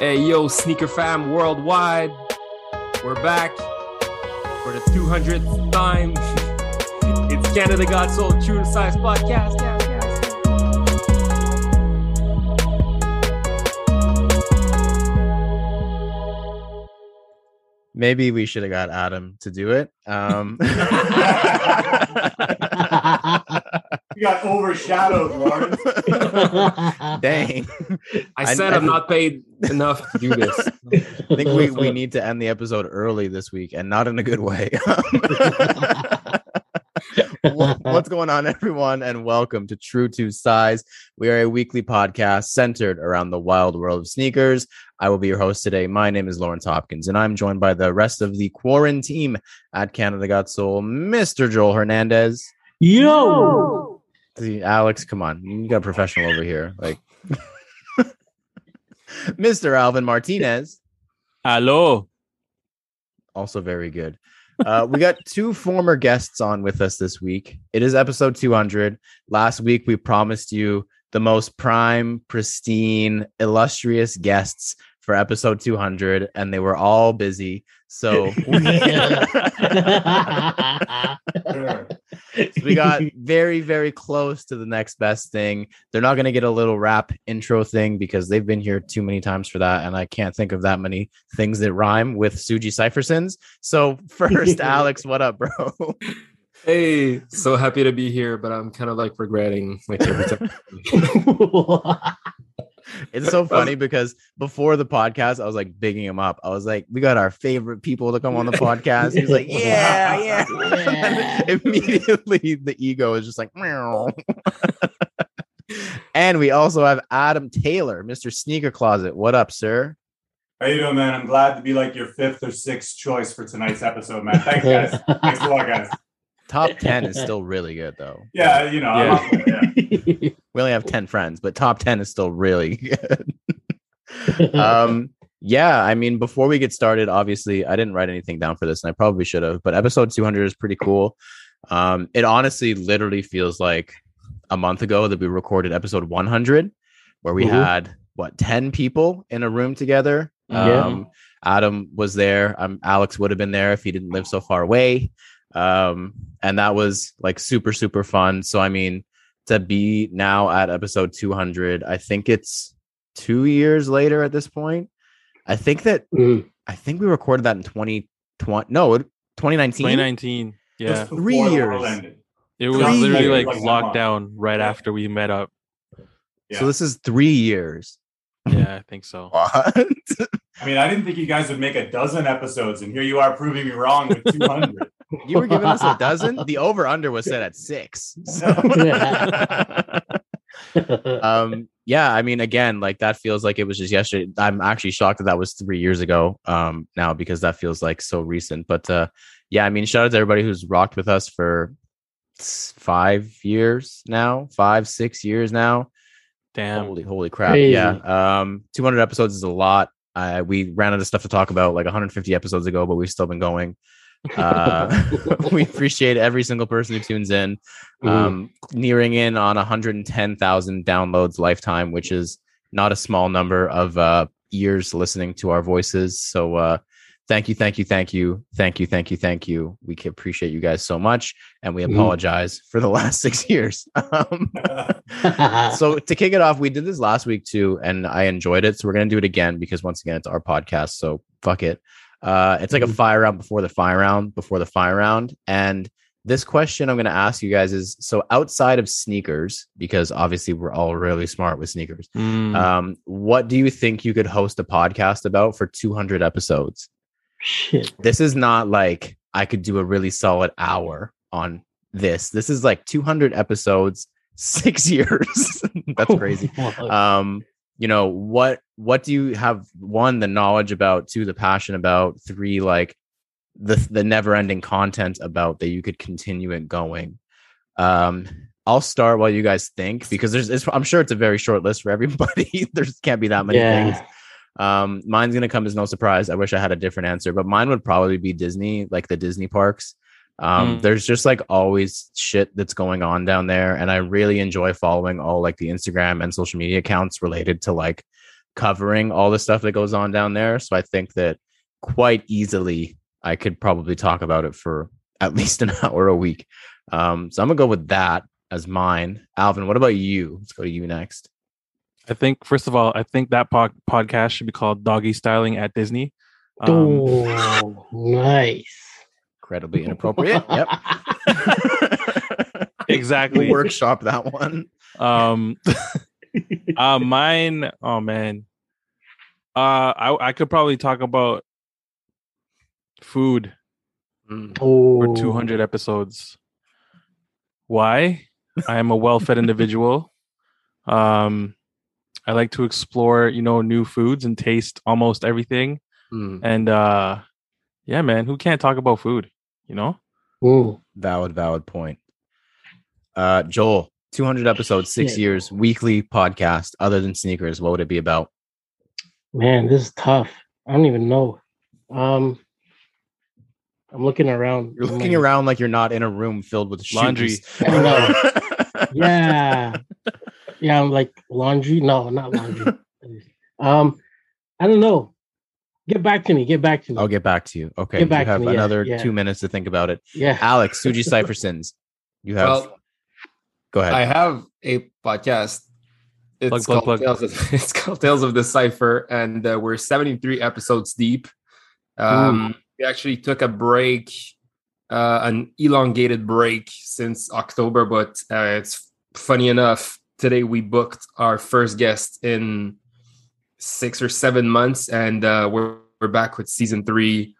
Hey, yo, sneaker fam worldwide. We're back for the 200th time. it's Canada Got Soul True to Size podcast. Yeah, yeah. Maybe we should have got Adam to do it. Um, got overshadowed, Lawrence. dang. I I- said I- I'm not paid enough to do this. I think we, we need to end the episode early this week and not in a good way. What's going on, everyone? And welcome to True to Size. We are a weekly podcast centered around the wild world of sneakers. I will be your host today. My name is Lawrence Hopkins, and I'm joined by the rest of the quarantine at Canada Got Soul, Mr. Joel Hernandez. Yo! See, Alex, come on. You got a professional over here. Like Mr. Alvin Martinez. Hello. Also very good. Uh, we got two former guests on with us this week. It is episode 200. Last week, we promised you the most prime, pristine, illustrious guests for episode 200, and they were all busy. So we got very, very close to the next best thing. They're not going to get a little rap intro thing because they've been here too many times for that. And I can't think of that many things that rhyme with Suji Cyphersons. So, first, Alex, what up, bro? Hey, so happy to be here, but I'm kind of like regretting like every time. It's so funny because before the podcast, I was like bigging him up. I was like, we got our favorite people to come on the podcast. He's like, yeah, yeah. And immediately the ego is just like, meow. and we also have Adam Taylor, Mr. Sneaker Closet. What up, sir? How you doing, man? I'm glad to be like your fifth or sixth choice for tonight's episode, man. Thanks, guys. Thanks a lot, guys. Top 10 is still really good, though. Yeah, you know, I'm there, yeah. We only have 10 friends, but top 10 is still really good. um, yeah, I mean, before we get started, obviously, I didn't write anything down for this, and I probably should have, but episode 200 is pretty cool. Um, it honestly literally feels like a month ago that we recorded episode 100, where we Mhm. had what 10 people in a room together. Yeah. Um, Adam was there. Um, Alex would have been there if he didn't live so far away. Um, and that was like super, super fun. So, I mean, to be now at episode 200, I think it's two years later at this point. I think that Mm. I think we recorded that in 2020. No, 2019. 2019. Yeah. Just Three years. It was Three literally years. like Like one month. lockdown right after we met up. Yeah. So this is three years. Yeah, I think so. What? I mean, I didn't think you guys would make a dozen episodes, and here you are proving me wrong with 200. You were giving us a dozen. The over under was set at six. So- um yeah i mean again like that feels like it was just yesterday i'm actually shocked that that was three years ago um now because that feels like so recent but uh yeah i mean shout out to everybody who's rocked with us for five years now five six years now Damn. holy holy crap Crazy. yeah um 200 episodes is a lot uh we ran out of stuff to talk about like 150 episodes ago but we've still been going uh we appreciate every single person who tunes in um nearing in on 110,000 downloads lifetime which is not a small number of uh ears listening to our voices so uh thank you thank you thank you thank you thank you thank you we can appreciate you guys so much and we Mhm. apologize for the last 6 years um so to kick it off, we did this last week too, and I enjoyed it. So we're gonna do it again because once again, it's our podcast. So fuck it. Uh, it's like a Mhm. fire round before the fire round before the fire round. And this question I'm gonna ask you guys is: so outside of sneakers, because obviously we're all really smart with sneakers. Mm. Um, what do you think you could host a podcast about for 200 episodes? Shit. This is not like I could do a really solid hour on this. This is like 200 episodes, six years. That's crazy um you know what what do you have one the knowledge about two the passion about three like the the never ending content about that you could continue it going? Um i'll start while you guys think because there's it's, i'm sure it's a very short list for everybody. There's can't be that many Yeah. things. Um mine's gonna come as no surprise. I wish i had a different answer but mine would probably be disney like the disney parks um Mm. there's just like always shit that's going on down there and i really enjoy following all like the instagram and social media accounts related to like covering all the stuff that goes on down there. So I think that quite easily I could probably talk about it for at least an hour a week. Um, so I'm gonna go with that as mine. Alvin, what about you? Let's go to you next. I think first of all, I think that pod- podcast should be called Doggy Styling at Disney. Um, oh, nice. Incredibly inappropriate. yep. Exactly. Workshop that one. um, uh, mine. Oh man. Uh, I I could probably talk about food Mm. Oh, for 200 episodes. Why? I am a well-fed individual. Um, I like to explore, you know, new foods and taste almost everything. Mm. And uh, yeah, man, who can't talk about food? You know? Mm. Valid, valid point. Uh, Joel, 200 episodes, six Shit. years, weekly podcast. Other than sneakers, what would it be about? Man, this is tough. I don't even know. Um, I'm looking around. You're I'm looking like, around like you're not in a room filled with Laundry. shoes. I know. Yeah, yeah. I'm like laundry. No, not laundry. um, I don't know. Get back to me. Get back to me. I'll get back to you. Okay, Get you back to have me, another yeah. two minutes to think about it. Yeah. Alex, Suji Cyphersons, you have. Well, go ahead. I have a podcast. It's Plug, plug, called plug. Tales of it's called Tales of the Cipher, and uh, we're 73 episodes deep. Um, we actually took a break, uh, an elongated break since October, but uh, it's funny enough. Today we booked our first guest in six or seven months, and uh, we're we're back with season three.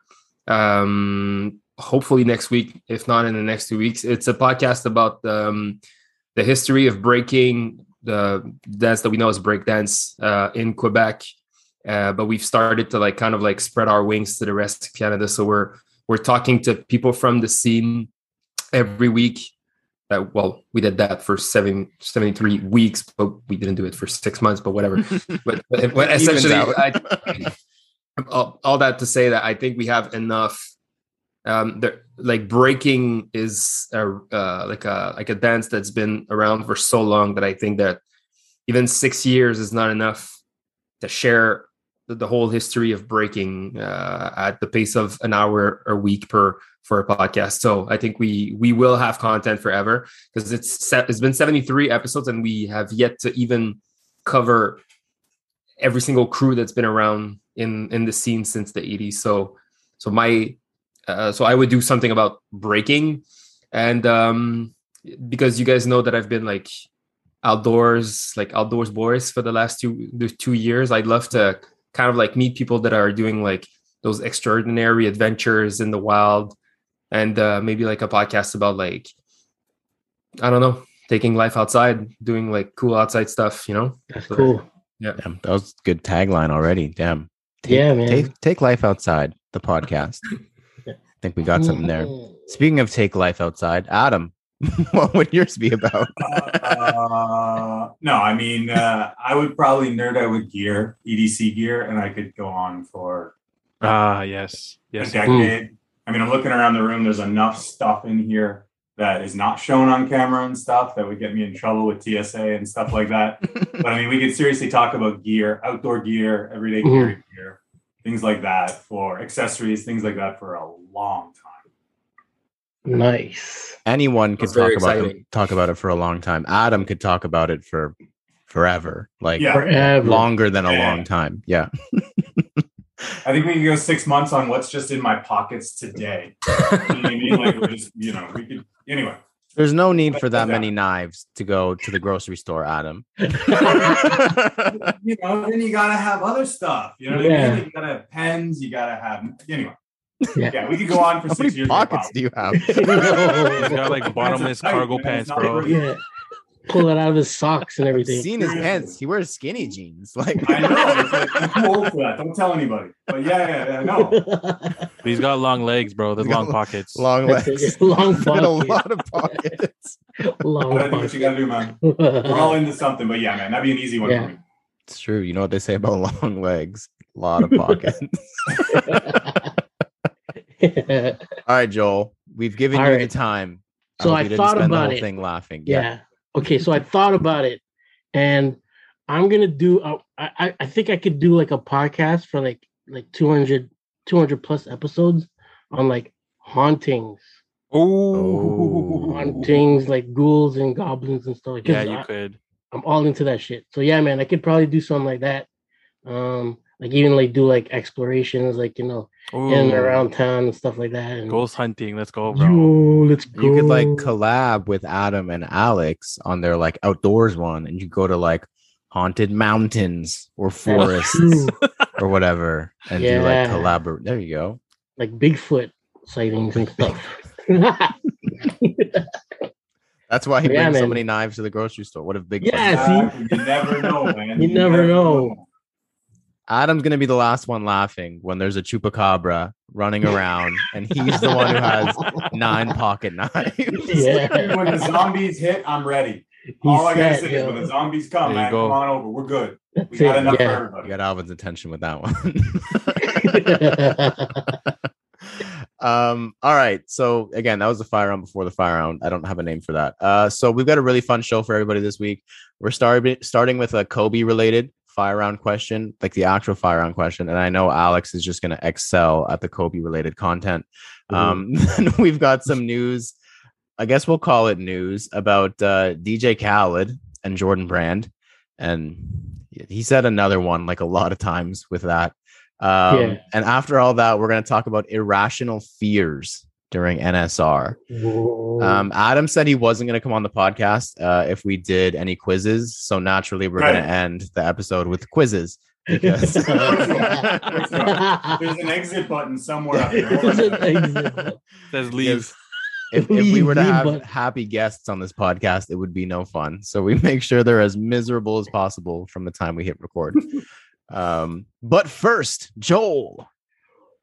Um, hopefully next week, if not in the next two weeks. It's a podcast about um, the history of breaking, the dance that we know as breakdance uh, in Quebec. Uh, but we've started to like kind of like spread our wings to the rest of Canada. So we're we're talking to people from the scene every week. Uh, well, we did that for seven, 73 weeks, but we didn't do it for six months, but whatever. but, but, but essentially. I, all, all that to say that I think we have enough. Um, there, like breaking is a, uh, like a like a dance that's been around for so long that I think that even six years is not enough to share the, the whole history of breaking uh, at the pace of an hour a week per for a podcast. So I think we we will have content forever because it's se- it's been 73 episodes and we have yet to even cover every single crew that's been around in in the scene since the 80s. So so my uh, so I would do something about breaking and um because you guys know that I've been like outdoors like outdoors boys for the last two the two years i'd love to kind of like meet people that are doing like those extraordinary adventures in the wild and uh maybe like a podcast about like i don't know taking life outside doing like cool outside stuff you know That's So- cool. Damn, that was a good tagline already. Damn. Take, Yeah, man. Take, take life outside the podcast. I think we got something there. Speaking of take life outside, Adam, what would yours be about? Uh, no, I mean, uh, I would probably nerd out with gear, EDC gear, and I could go on for Ah, yes, yes, a yes. decade. I mean, I'm looking around the room. There's enough stuff in here that is not shown on camera and stuff that would get me in trouble with TSA and stuff like that. but I mean, we could seriously talk about gear, outdoor gear, everyday Mhm. carry gear, things like that for accessories, things like that for a long time. Nice. Anyone could talk about exciting. talk about it for a long time. Adam could talk about it for forever, like Yeah. Forever. longer than a Yeah. long time. Yeah. I think we can go six months on what's just in my pockets today. You know I mean? Like, we're just, you know, we could, anyway. There's no need for that Yeah. many knives to go to the grocery store, Adam. You know, then you gotta have other stuff. You know what I Yeah. mean? You gotta have pens, you gotta have, anyway. Yeah. Yeah, we could go on for How six many years. pockets do you have? He's got like bottomless tight, cargo man. pants, bro. yeah. Pull it out of his socks and I've everything. seen his pants. He wears skinny jeans. Like I know. It's like, I'm old for that. Don't tell anybody. But yeah, yeah, yeah I know. But he's got long legs, bro. There's long pockets. long legs. Long He's a lot of pockets. Long Gotta do what you gotta do, man. We're all into something, but yeah, man, that'd be an easy one Yeah. for me. It's true. You know what they say about long legs? A lot of pockets. All right, Joel. We've given All you right. the time. So hope I you didn't thought spend the about whole it. thing laughing. yeah. Okay, so I thought about it and I'm gonna do. A, I I think I could do like a podcast for like like 200 200 plus episodes on like hauntings, Oh, hauntings like ghouls and goblins and stuff. yeah, you I, could. I'm all into that shit. So yeah, man, I could probably do something like that. Um, like even like do like explorations, like you know, in and around town and stuff like that. And Ghost hunting. Let's go, bro. yo, let's go. You could like collab with Adam and Alex on their like outdoors one, and you go to like haunted mountains or forests or whatever, and do like collaborate. There you go. like Bigfoot sightings and stuff. That's why he Yeah, brings so many knives to the grocery store. What if big? Yeah, see? You never know, man. You never know. Adam's gonna be the last one laughing when there's a chupacabra running around, and he's the one who has nine pocket knives. Yeah. When the zombies hit, I'm ready. He's All I gotta say is when the zombies come, There man, go. come on over. We're good. We got it, enough for yeah. You got Alvin's attention with that one. um all right so again that was the fire round before the fire round i don't have a name for that uh so we've got a really fun show for everybody this week we're starting starting with a kobe related fire round question like the actual fire round question and i know alex is just going to excel at the kobe related content. Um then we've got some news i guess we'll call it news about uh dj khaled and jordan brand and he said another one like a lot of times with that. Um, Yeah. And after all that, we're going to talk about irrational fears during NSR. Um, Adam said he wasn't going to come on the podcast uh, if we did any quizzes. So naturally, we're Right. going to end the episode with quizzes because There's an exit button somewhere up there. There's an exit. Says leave. if, if we were to have happy guests on this podcast, it would be no fun. So we make sure they're as miserable as possible from the time we hit record. um, but first, Joel.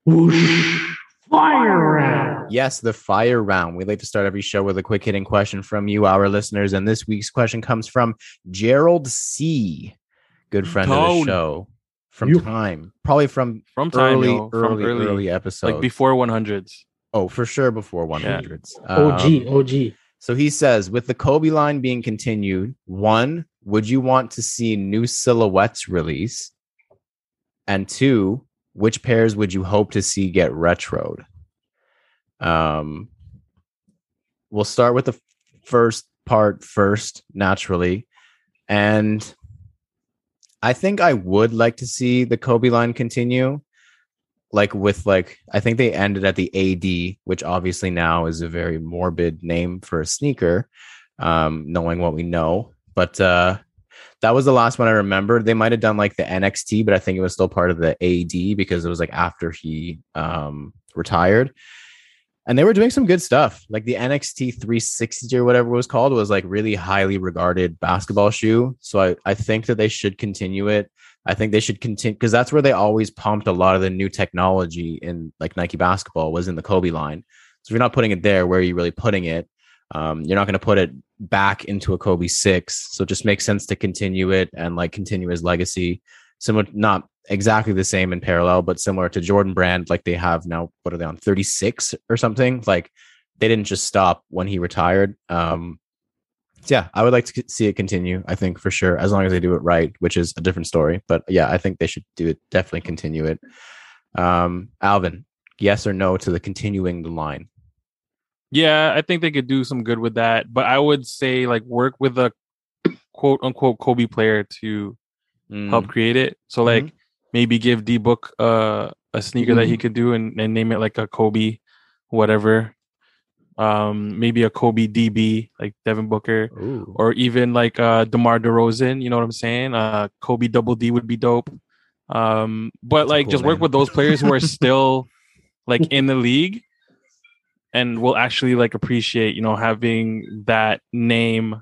Whoosh. Fire round. Yes, the fire round. We like to start every show with a quick hitting question from you, our listeners. And this week's question comes from Gerald C. Good friend of the show from You- time, probably from From time, early, yo, from early, early, early episodes. like before 100s. oh, for sure before 100s. OG, Um, OG. so he says, with the Kobe line being continued, one, would you want to see new silhouettes release? And two, which pairs would you hope to see get retroed? Um, we'll start with the first part first, naturally. And I think I would like to see the Kobe line continue. Like with like, I think they ended at the AD, which obviously now is a very morbid name for a sneaker, um, knowing what we know. But uh that was the last one I remember. They might have done like the NXT, but I think it was still part of the AD because it was like after he um retired. And they were doing some good stuff. Like the NXT 360 or whatever it was called was like really highly regarded basketball shoe. So I, I think that they should continue it. I think they should continue because that's where they always pumped a lot of the new technology in like Nike basketball was in the Kobe line. So if you're not putting it there, where are you really putting it? Um, you're not going to put it back into a Kobe six. So it just makes sense to continue it and like continue his legacy. Similar, not exactly the same in parallel, but similar to Jordan Brand, like they have now. What are they on 36 or something? Like they didn't just stop when he retired. Um, yeah, I would like to see it continue. I think for sure, as long as they do it right, which is a different story. But yeah, I think they should do it. Definitely continue it. Um, Alvin, yes or no to the continuing the line? Yeah, I think they could do some good with that. But I would say like work with a quote unquote Kobe player to Mm, help create it. So like maybe give D Book uh, a sneaker that he could do and, and name it like a Kobe, whatever. Um, maybe a Kobe DB like Devin Booker, Ooh. or even like uh DeMar DeRozan. You know what I'm saying? Uh, Kobe Double D would be dope. Um, but That's like cool just work with those players who are still like in the league and will actually like appreciate you know having that name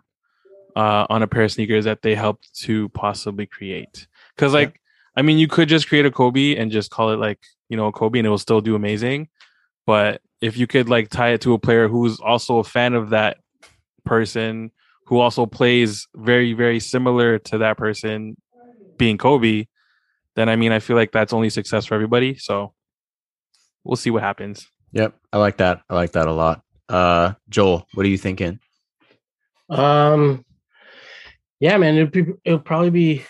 uh, on a pair of sneakers that they helped to possibly create. Because like, I mean, you could just create a Kobe and just call it like you know a Kobe, and it will still do amazing. But if you could like tie it to a player who's also a fan of that person, who also plays very very similar to that person, being Kobe, then I mean, I feel like that's only success for everybody. So we'll see what happens. Yep, I like that. I like that a lot. Uh, Joel, what are you thinking? Um, yeah, man, it'll, be, it'll probably be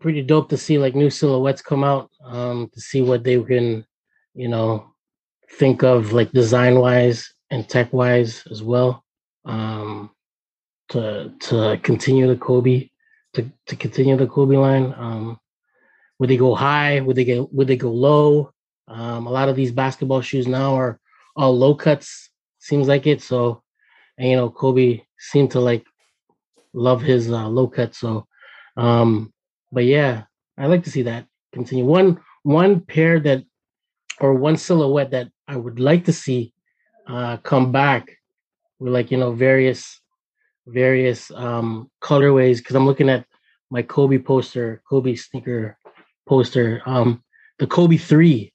pretty dope to see like new silhouettes come out. Um, to see what they can, you know, think of like design wise and tech wise as well. Um, to to continue the Kobe, to to continue the Kobe line. Um, would they go high? Would they get? Would they go low? Um, a lot of these basketball shoes now are all low cuts. Seems like it. So, and you know, Kobe seemed to like love his uh, low cut. So, um, but yeah, I like to see that continue. One one pair that or one silhouette that I would like to see uh, come back with like you know various various um colorways because I'm looking at my Kobe poster, Kobe sneaker poster, um, the Kobe three.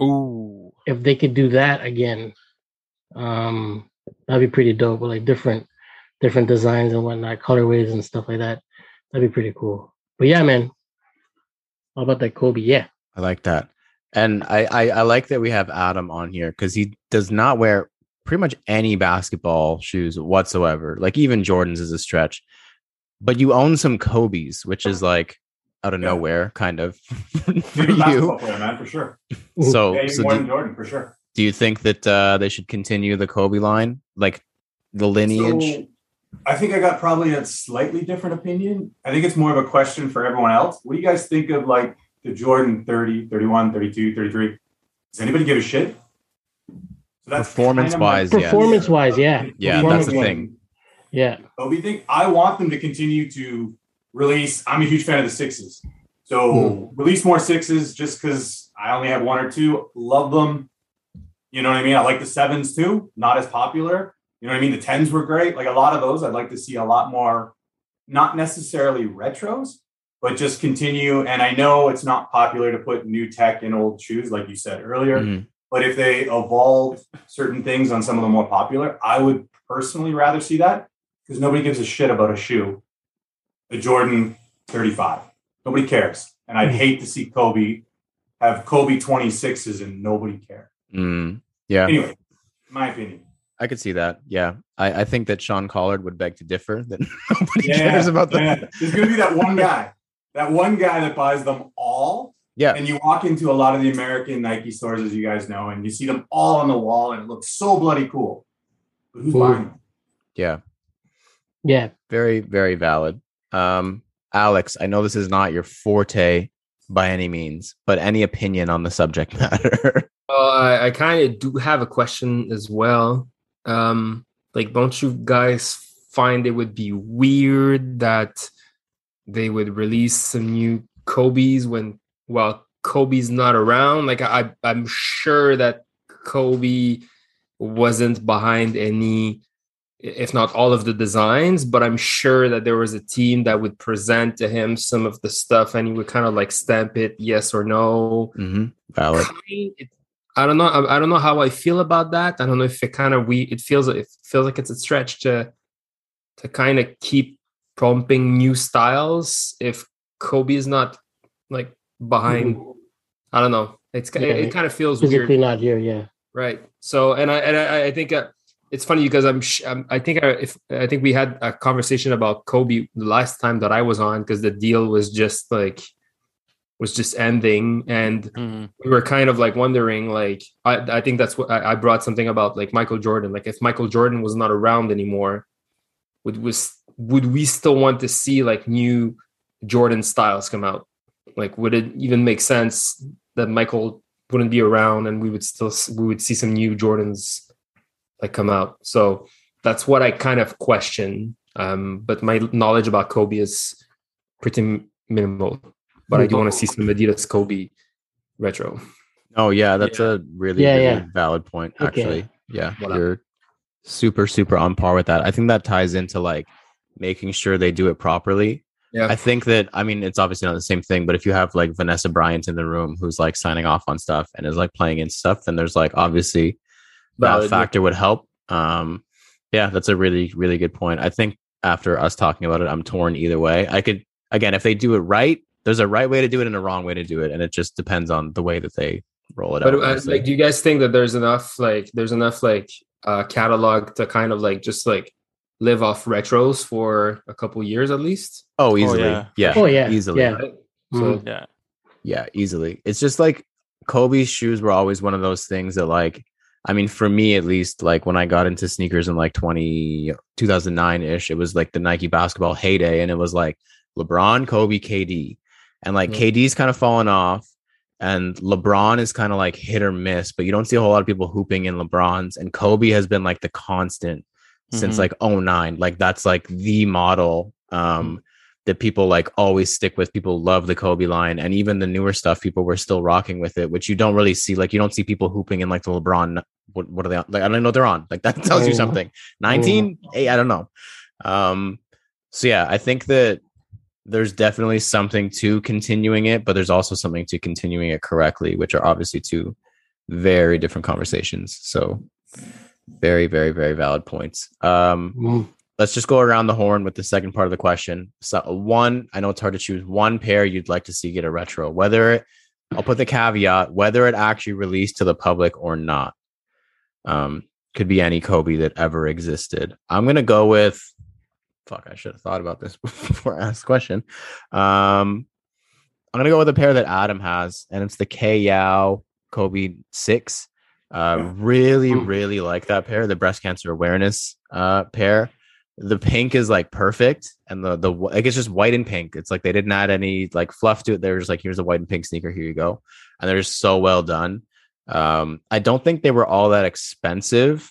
Ooh. If they could do that again, um, that'd be pretty dope. With like different different designs and whatnot, colorways and stuff like that. That'd be pretty cool. But yeah, man. How about that Kobe? Yeah. I like that. And I, I, I like that we have Adam on here because he does not wear pretty much any basketball shoes whatsoever. Like even Jordans is a stretch. But you own some Kobe's, which is like out of Yeah. nowhere, kind of for He's you. player, man, for sure. So, Yeah, so more do, than Jordan, for sure. do you think that uh, they should continue the Kobe line, like the lineage? So, I think I got probably a slightly different opinion. I think it's more of a question for everyone else. What do you guys think of like the Jordan 30, 31, 32, 33? Does anybody give a shit? So Performance-wise, kind of. Performance wise, yeah. Yeah, Performance that's the thing. Yeah. Kobe thing. I want them to continue to release. I'm a huge fan of the sixes. So Hmm. release more sixes just because I only have one or two. Love them. You know what I mean? I like the sevens too, not as popular. You know what I mean? The tens were great. Like a lot of those, I'd like to see a lot more, not necessarily retros, but just continue. And I know it's not popular to put new tech in old shoes, like you said earlier. Mhm. But if they evolve certain things on some of the more popular, I would personally rather see that because nobody gives a shit about a shoe, a Jordan 35. Nobody cares. And I'd hate to see Kobe have Kobe 26s and nobody care. Mm, yeah, Anyway, my opinion. I could see that. Yeah, I, I think that Sean Collard would beg to differ. That nobody Yeah, cares about that. yeah. There's going to be that one guy, that one guy that buys them all. Yeah. And you walk into a lot of the American Nike stores, as you guys know, and you see them all on the wall and it looks so bloody cool. But who's Ooh. buying them? Yeah, Yeah. very very valid. Um, Alex, I know this is not your forte by any means, but any opinion on the subject matter? I, I kind of do have a question as well. Um, like, don't you guys find it would be weird that they would release some new Kobe's when, well, Kobe's not around? Like, I, I'm sure that Kobe wasn't behind any, if not all of the designs, but I'm sure that there was a team that would present to him some of the stuff and he would kind of like stamp it yes or no hmm Valid. it, I don't know. I, I don't know how I feel about that. I don't know if it kind of we. It feels it feels like it's a stretch to to kind of keep pumping new styles if Kobe is not like behind. I don't know. It's ki- Yeah, it, kind of feels Physically weird, not here. Yeah. right? So and I and I, I think uh, it's funny because I'm, sh- I'm I think I, if I think we had a conversation about Kobe the last time that I was on because the deal was just like was just ending. And Mhm. we were kind of like wondering like I, I think that's what I, I brought something about like Michael Jordan. Like if Michael Jordan was not around anymore would was would we still want to see like new Jordan styles come out? Like would it even make sense that Michael wouldn't be around and we would still we would see some new Jordans like come out so that's what I kind of question um but my knowledge about Kobe is pretty m- minimal but I do want to see some Adidas Kobe retro. Oh yeah, that's a really, Yeah, really yeah. valid point. Okay. Actually, yeah, Voilà. you're super, super on par with that. I think that ties into like making sure they do it properly. Yeah. I think that I mean it's obviously not the same thing, but if you have like Vanessa Bryant in the room who's like signing off on stuff and is like playing in stuff, then there's like obviously that Valid, yeah. factor would help. Um, yeah, that's a really, really good point. I think after us talking about it, I'm torn either way. I could again, if they do it right, there's a right way to do it and a wrong way to do it, and it just depends on the way that they roll it But out. uh, like, do you guys think that there's enough like there's enough like uh catalog to kind of like just like live off retros for a couple years at least? Oh, easily. yeah. Yeah. Oh yeah. Easily. Yeah. So Mhm. Yeah. Yeah, easily. It's just like Kobe's shoes were always one of those things that like I mean for me at least like when I got into sneakers in like 20 2009ish it was like the Nike basketball heyday and it was like LeBron, Kobe, KD. And like Yeah. KD's kind of fallen off and LeBron is kind of like hit or miss, but you don't see a whole lot of people hooping in LeBron's and Kobe has been like the constant since Mhm. like 09 like that's like the model um that people like always stick with people love the kobe line and even the newer stuff people were still rocking with it which you don't really see like you don't see people hooping in like the lebron what, what are they on? like i don't know they're on like that tells you Oh. something 19 hey, i don't know um so yeah i think that there's definitely something to continuing it but there's also something to continuing it correctly which are obviously two very different conversations so very very very valid points um Mm. let's just go around the horn with the second part of the question. So one, I know it's hard to choose one pair you'd like to see get a retro, whether it, I'll put the caveat, whether it actually released to the public or not. Um, could be any Kobe that ever existed. I'm gonna go with fuck, I should have thought about this before I asked the question. Um, I'm gonna go with a pair that Adam has, and it's the Kay Yow Kobe six. Uh, Yeah. really, Mm. really like that pair, the breast cancer awareness uh pair. The pink is like perfect, and the the like it's just white and pink. It's like they didn't add any like fluff to it. They're just like here's a white and pink sneaker, here you go, and they're just so well done. Um, I don't think they were all that expensive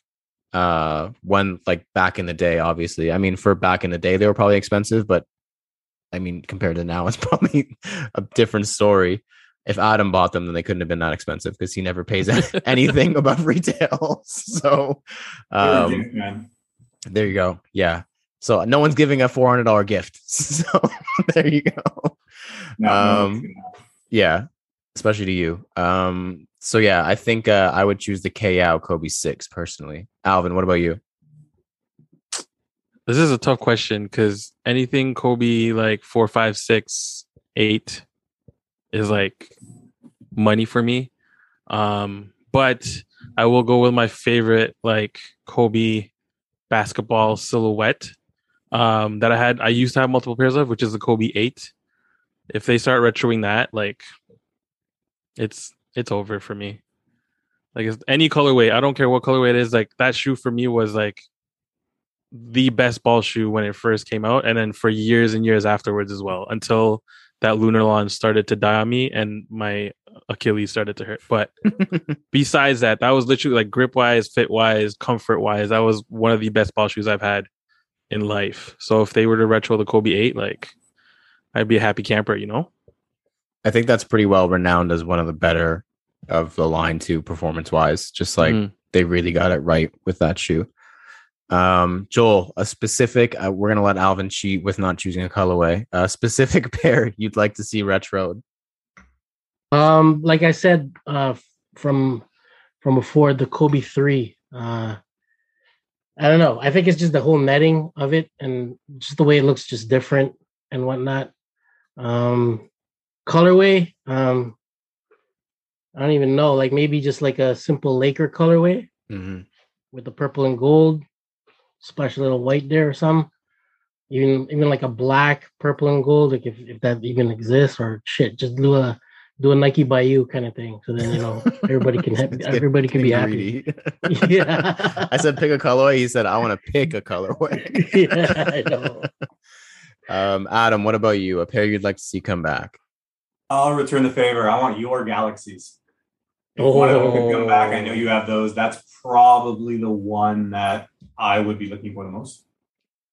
uh when like back in the day obviously. I mean for back in the day they were probably expensive but i mean compared to now it's probably a different story. If adam bought them then they couldn't have been that expensive because he never pays anything above retail. So um there you go. Yeah. So no one's giving a $400 gift. So there you go. No, no um, gonna- yeah especially to you. Um so yeah i think uh, i would choose the ko kobe 6 personally alvin what about you This is a tough question because anything Kobe like four, five, six, eight is like money for me. Um, but I will go with my favorite like Kobe basketball silhouette um, that I had. I used to have multiple pairs of, which is the Kobe eight. If they start retroing that, like it's it's over for me. Like it's any colorway, I don't care what colorway it is. Like that shoe for me was like the best ball shoe when it first came out, and then for years and years afterwards as well, until that Lunarlon started to die on me and my Achilles started to hurt. But besides that, that was literally like grip wise, fit wise, comfort wise, that was one of the best ball shoes I've had in life. So if they were to retro the Kobe 8, like I'd be a happy camper, you know? I think that's pretty well renowned as one of the better of the line too, performance wise. Just like Mhm. they really got it right with that shoe. Um, Joel, a specific. Uh, we're gonna let Alvin cheat with not choosing a colorway. A specific pair you'd like to see retroed. Um, like I said, uh, from from before the Kobe three. Uh, I don't know. I think it's just the whole netting of it and just the way it looks, just different and whatnot. Um, colorway. Um, I don't even know. Like maybe just like a simple Laker colorway Mhm. with the purple and gold, splash a little white there or some. Even even like a black, purple and gold, like if, if that even exists or shit, just do a do a Nike by you kind of thing. So then you know everybody can have, everybody can be happy. yeah. I said pick a colorway. He said I want to pick a colorway. yeah, I know. Um, Adam, what about you? A pair you'd like to see come back? I'll return the favor. I want your galaxies. If one of them could come back, I know you have those. That's probably the one that I would be looking for the most.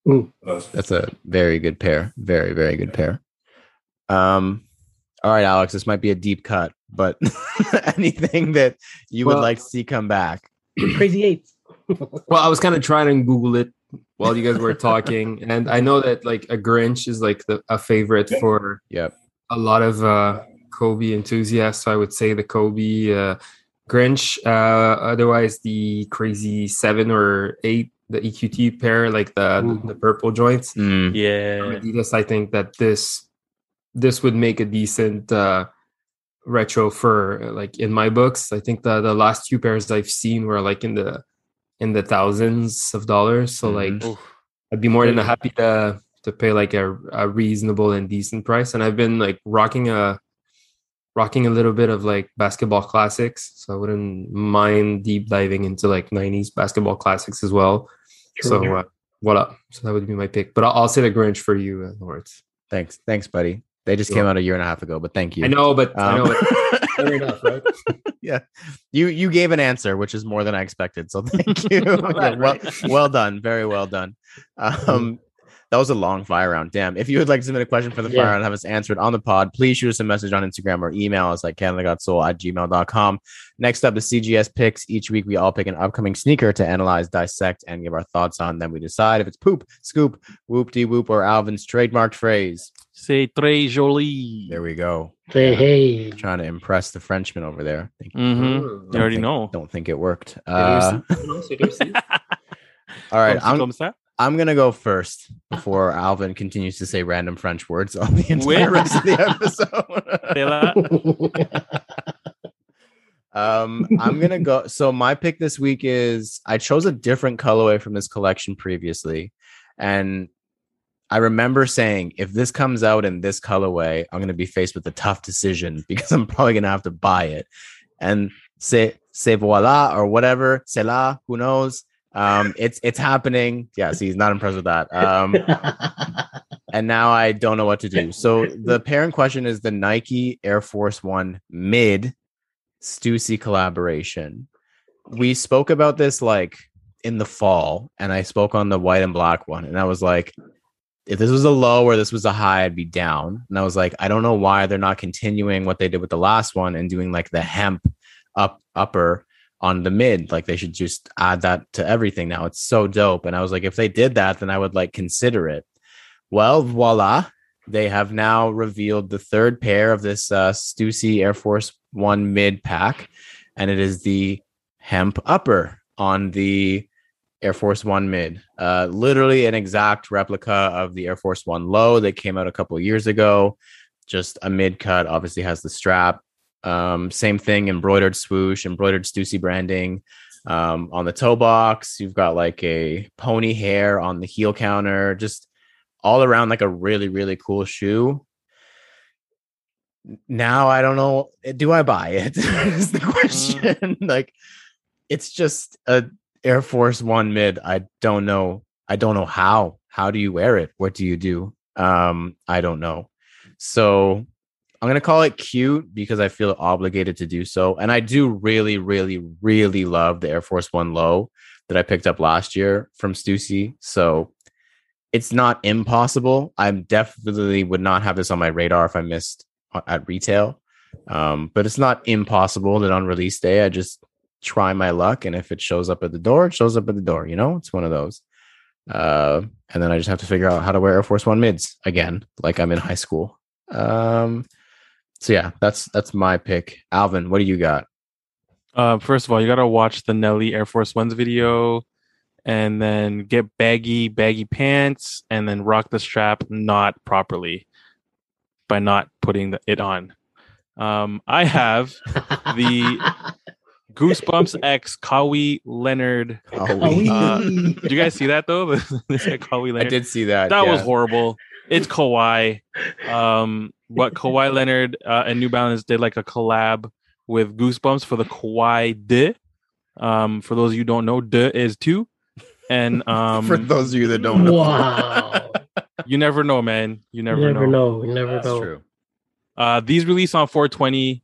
Mm. Those. That's a very good pair. Very, very good pair. Um, all right, Alex, this might be a deep cut, but anything that you would like to see come back. Crazy eights. Well, I was kind of trying to Google it while you guys were talking, and I know that like a Grinch is like the, a favorite for Yep. A lot of uh, Kobe enthusiasts. So I would say the Kobe uh, Grinch. Uh, otherwise, the Crazy Seven or Eight, the EQT pair, like the Ooh. the purple joints. Mm, Yeah. From Adidas, I think that this this would make a decent uh, retro for like in my books. I think the the last two pairs I've seen were like in the in the thousands of dollars. So Mhm. like Oof. I'd be more than happy to to pay like a, a reasonable and decent price. And I've been like rocking a rocking a little bit of like basketball classics. So I wouldn't mind deep diving into like 90s basketball classics as well. True. So uh, voila. So that would be my pick. But I'll, I'll say the Grinch for you, uh, Lawrence. Thanks, thanks, buddy. They just You're came out a year and a half ago, but thank you. I know, but I know. Um, But fair enough, right? yeah, you you gave an answer, which is more than I expected. So thank you. Not Yeah, well, right? well done, very well done. Um, that was a long fire round. Damn. If you would like to submit a question for the fire Yeah. round and have us answered on the pod, please shoot us a message on Instagram or email us at canadagotsoul at gmail.com. Next up, the CGS picks. Each week, we all pick an upcoming sneaker to analyze, dissect, and give our thoughts on. Then we decide if it's poop, scoop, whoop de whoop, or Alvin's trademarked phrase. Say très joli. There we go. Say hey. Trying to impress the Frenchman over there. Think- Mm-hmm. Mm. You already think- know. Don't think it worked. Uh, all All right, I'm, I'm gonna go first before Alvin continues to say random French words on the entire Wait. rest of the episode. um, I'm gonna go. So my pick this week is I chose a different colorway from this collection previously, and I remember saying if this comes out in this colorway, I'm gonna be faced with a tough decision because I'm probably gonna have to buy it. And say say voila or whatever, c'est là, who knows? Um, it's it's happening. Yeah, see, he's not impressed with that. Um, and now I don't know what to do. So the parent question is the Nike Air Force One mid Stussy collaboration. We spoke about this like in the fall, and I spoke on the white and black one, and I was like, if this was a low or this was a high, I'd be down. And I was like, I don't know why they're not continuing what they did with the last one and doing like the hemp up upper on the mid. Like they should just add that to everything now. It's so dope. And I was like, if they did that, then I would like consider it. Well, voila. They have now revealed the third pair of this uh, Stussy Air Force One mid pack, and it is the hemp upper on the Air Force One mid. Uh, literally an exact replica of the Air Force One low that came out a couple years ago. Just a mid cut, obviously has the strap. Um, same thing, embroidered swoosh, embroidered Stussy branding. Um, on the toe box, you've got like a pony hair on the heel counter, just all around like a really, really cool shoe. Now I don't know. Do I buy it? is the question. like it's just a Air Force One mid. I don't know. I don't know how. How do you wear it? What do you do? Um, I don't know. So I'm gonna call it cute because I feel obligated to do so. And I do really, really, really love the Air Force One low that I picked up last year from Stussy. So it's not impossible. I definitely would not have this on my radar if I missed at retail. Um, but it's not impossible that on release day I just try my luck, and if it shows up at the door, it shows up at the door. You know, it's one of those. Uh, and then I just have to figure out how to wear Air Force One mids again, like I'm in high school. Um, so yeah, that's that's my pick. Alvin, what do you got? Uh, first of all, you gotta watch the Nelly Air Force One's video, and then get baggy, baggy pants, and then rock the strap not properly by not putting the, it on. Um, I have the Goosebumps X Kawhi Leonard. We- Uh, Did you guys see that though? Guy Kawhi I did see that. That yeah. was horrible. It's Kawhi. Um, what Kawhi Leonard uh, and New Balance did like a collab with Goosebumps for the Kawhi De. Um, for those of you who don't know, De is two. And um, For those of you that don't know, wow. you never know, man. You never, You never know. know. You never that's know. true. Uh, these release on 420,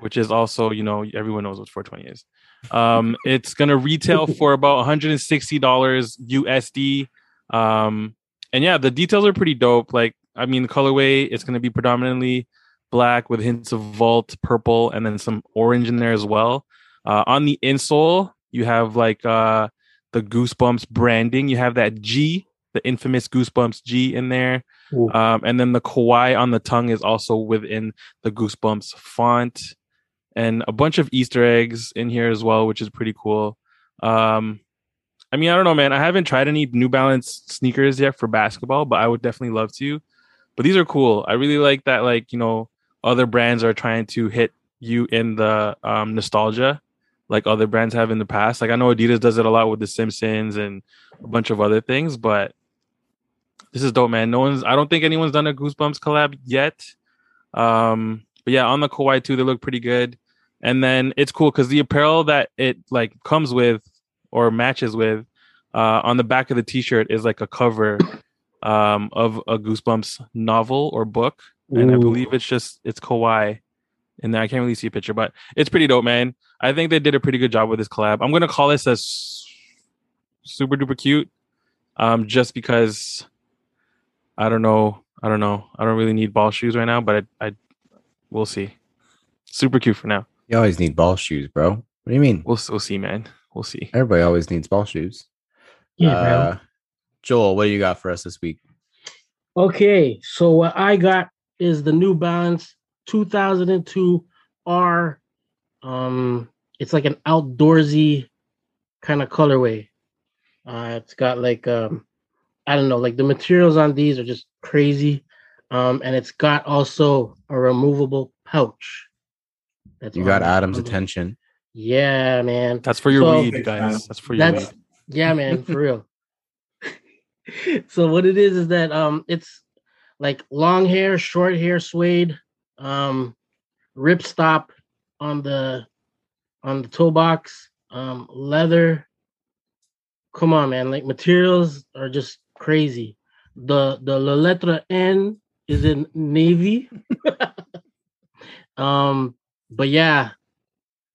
which is also, you know, everyone knows what 420 is. Um, it's gonna retail for about 160 dollars USD. Um, and yeah, the details are pretty dope. Like, I mean, the colorway it's gonna be predominantly black with hints of vault purple and then some orange in there as well. Uh, on the insole, you have like uh the Goosebumps branding. You have that G, the infamous Goosebumps G in there. Um, and then the Kawhi on the tongue is also within the Goosebumps font, and a bunch of Easter eggs in here as well, which is pretty cool. Um, I mean, I don't know, man. I haven't tried any New Balance sneakers yet for basketball, but I would definitely love to. But these are cool. I really like that, like you know, other brands are trying to hit you in the um, nostalgia, like other brands have in the past. Like I know Adidas does it a lot with the Simpsons and a bunch of other things, but this is dope, man. No one's. I don't think anyone's done a Goosebumps collab yet. Um, but yeah, on the Kawhi too, they look pretty good. And then it's cool because the apparel that it like comes with or matches with uh, on the back of the T-shirt is like a cover um, of a Goosebumps novel or book, and I believe it's just it's Kawhi. And I can't really see a picture, but it's pretty dope, man. I think they did a pretty good job with this collab. I'm gonna call this a s- super duper cute, um, just because I don't know, I don't know, I don't really need ball shoes right now, but I, I we'll see. Super cute for now. You always need ball shoes, bro. What do you mean? We'll we'll see, man. We'll see. Everybody always needs ball shoes. Yeah, uh. Joel, what do you got for us this week? Okay, so what I got is the New Balance 2002 R. Um, it's like an outdoorsy kind of colorway. Uh, it's got like um, I don't know, like the materials on these are just crazy. Um, and it's got also a removable pouch. That's You got Adam's on the- attention. Yeah, man. That's for your So- weed, guys. That's for your That's weed. yeah, man, for real. so what it is is that um it's like long hair, short hair suede, um rip stop on the on the toe box, um leather. Come on, man, like materials are just crazy. The the la letra N is in navy. um but yeah,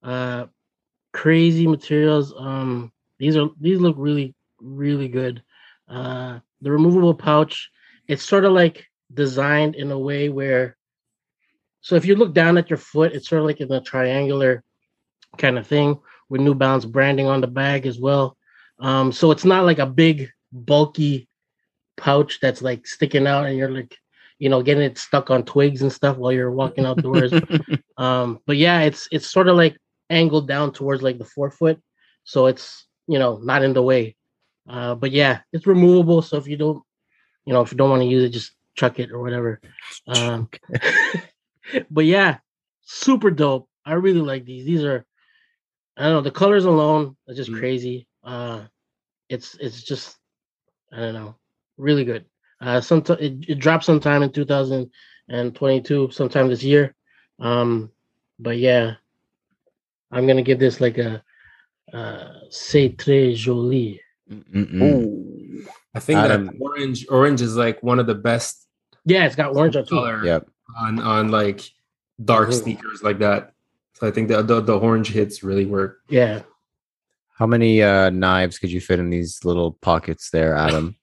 uh crazy materials. Um, these are these look really really good. Uh, the removable pouch, it's sort of like designed in a way where, so if you look down at your foot, it's sort of like in a triangular kind of thing with New Balance branding on the bag as well. Um, so it's not like a big bulky pouch that's like sticking out and you're like, you know, getting it stuck on twigs and stuff while you're walking outdoors. Um, but yeah, it's it's sort of like angled down towards like the forefoot, so it's you know not in the way. Uh, but yeah, it's removable. So if you don't, you know, if you don't want to use it, just chuck it or whatever. Um, but yeah, super dope. I really like these. These are, I don't know, the colors alone are just Mm. crazy. Uh, it's it's just, I don't know, really good. Uh, sometime it, it dropped sometime in 2022, sometime this year. Um, but yeah, I'm gonna give this like a uh, c'est très joli. I think Adam- that orange orange is like one of the best Yeah, it's got orange on color Yep. on on like dark Mhm. sneakers like that. So I think the, the the orange hits really work. Yeah, How many uh, knives could you fit in these little pockets there, Adam?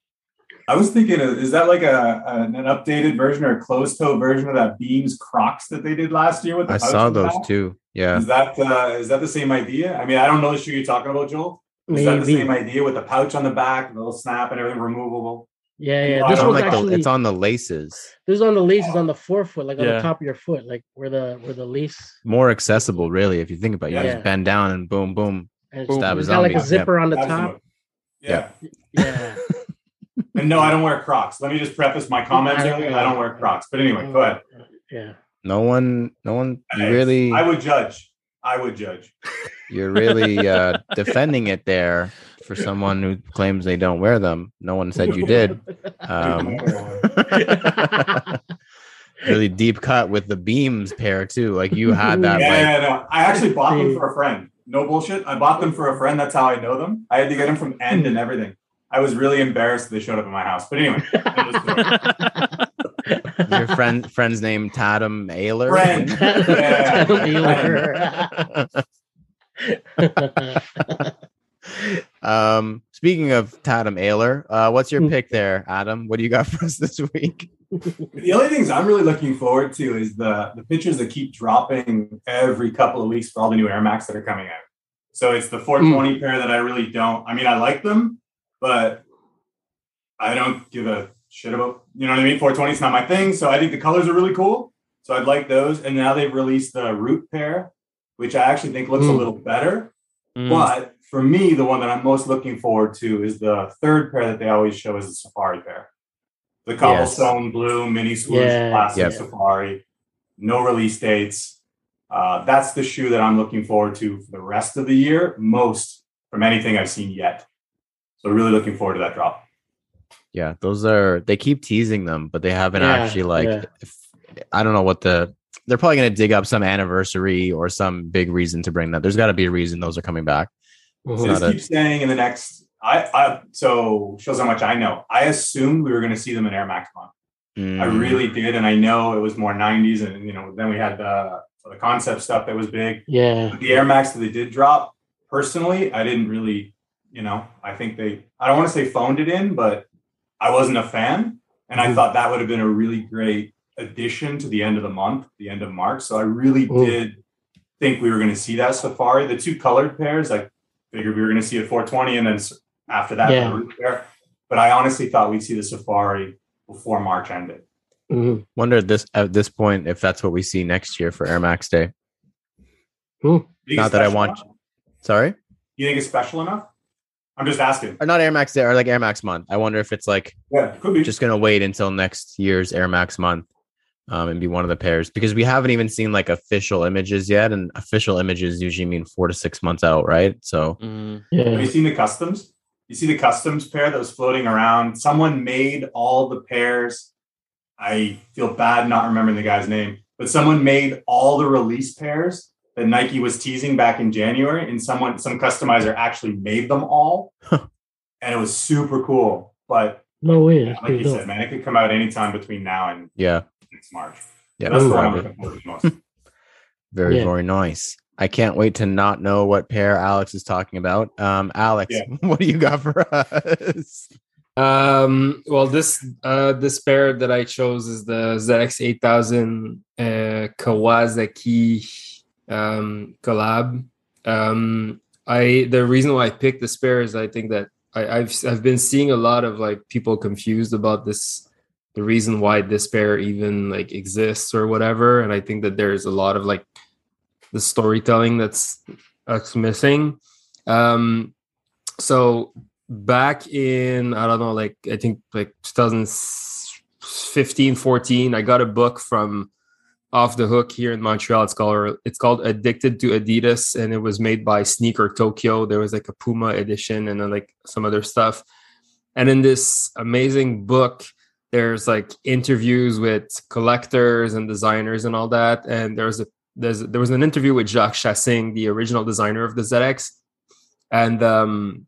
I was thinking, is that like a, an an updated version or a closed toe version of that Beams Crocs that they did last year with the I pouch saw in the those back? too. Yeah. Is that uh, is that the same idea? I mean, I don't know the shoe you're talking about, Joel. Is that the same idea with the pouch on the back, the little snap and everything removable? yeah, yeah. This I It's on, like actually the, it's on the laces. this is on the laces on the forefoot, like on Yeah. the top of your foot, like where the where the lace. More accessible, really, if you think about it. You Yeah. just bend down and boom, boom. And Stab a it's got like a zombie. zipper on the top. Absolutely. Yeah. Yeah, And no, I don't wear Crocs. Let me just preface my comments I- earlier. I don't wear Crocs. But anyway, go ahead. yeah. No one, no one. You Hey, really, I would judge. I would judge. you're really uh, defending it there for someone who claims they don't wear them. No one said you did. Um, really deep cut with the beams pair too. Like you had that. yeah, Like, yeah, no. I actually bought them for a friend. No bullshit. I bought them for a friend. That's how I know them. I had to get them from End and everything. I was really embarrassed that they showed up at my house. But anyway, end of story. your friend friend's name Tatum Ayler. Friend. Yeah. um, speaking of Tatum Ayler, uh, what's your Hmm. pick there, Adam? What do you got for us this week? the only things I'm really looking forward to is the the pictures that keep dropping every couple of weeks for all the new Air Max that are coming out. So it's the 420 pair that I really don't. I mean, I like them, but I don't give a shit about. You know what I mean? 420 is not my thing. So I think the colors are really cool. So I'd like those. And now they've released the Root pair, which I actually think looks a Mm. little better. Mm. But for me, the one that I'm most looking forward to is the third pair that they always show is the Safari pair. The cobblestone blue mini swoosh Yeah, classic Yep. Safari, no release dates. Uh, that's the shoe that I'm looking forward to for the rest of the year, most from anything I've seen yet. So really looking forward to that drop. Yeah, those are they keep teasing them, but they haven't Yeah, actually like yeah. if, I don't know what the they're probably gonna dig up some anniversary or some big reason to bring that. There's gotta be a reason those are coming back. Mhm. So not just a- keep saying in the next. I, I so shows how much I know. I assumed we were going to see them in Air Max Month. I Mm, really did, and I know it was more '90s, and you know, then we had the the concept stuff that was big. Yeah. But the Air Max that they did drop, personally, I didn't really, you know, I think they. I don't want to say phoned it in, but I wasn't a fan, and I Mhm. thought that would have been a really great addition to the end of the month, the end of March. So I really Mm. did think we were going to see that Safari, the two colored pairs. I figured we were going to see a 420, and then after that, Yeah. the root pair. But I honestly thought we'd see the Safari before March ended. Mhm. wonder at this at this point if that's what we see next year for Air Max Day. You think it's Not that I want- enough? Sorry? You think it's special enough? I'm just asking. Or not Air Max Day or like Air Max month. I wonder if it's like Yeah, could be. just gonna wait until next year's Air Max month um, and be one of the pairs because we haven't even seen like official images yet, and official images usually mean four to six months out, right? So Mm. Have you seen the customs? You see the customs pair that was floating around. Someone made all the pairs. I feel bad not remembering the guy's name, but someone made all the release pairs that Nike was teasing back in January, and someone, some customizer actually made them all, and it was super cool. But No way. That's like you dope. said, man, it could come out anytime between now and yeah, next March. yeah, That's Ooh. what I'm very, looking most. very, Yeah. very nice. I can't wait to not know what pair Alex is talking about. Um, Alex, Yeah. what do you got for us? Um, well, this uh, this pair that I chose is the ZX 8000 uh, Kawasaki um, collab. Um, I the reason why I picked this pair is I think that I, I've I've been seeing a lot of like people confused about this, the reason why this pair even like exists or whatever, and I think that there's a lot of like the storytelling that's that's missing. Um, so back in i don't know like i think like 2015 14 i got a book from off the hook here in montreal. It's called it's called addicted to adidas and it was made by sneaker tokyo. There was like a puma edition and then like some other stuff. And in this amazing book there's like interviews with collectors and designers and all that. And there's a there's there was an interview with jacques chassaing the original designer of the zx and um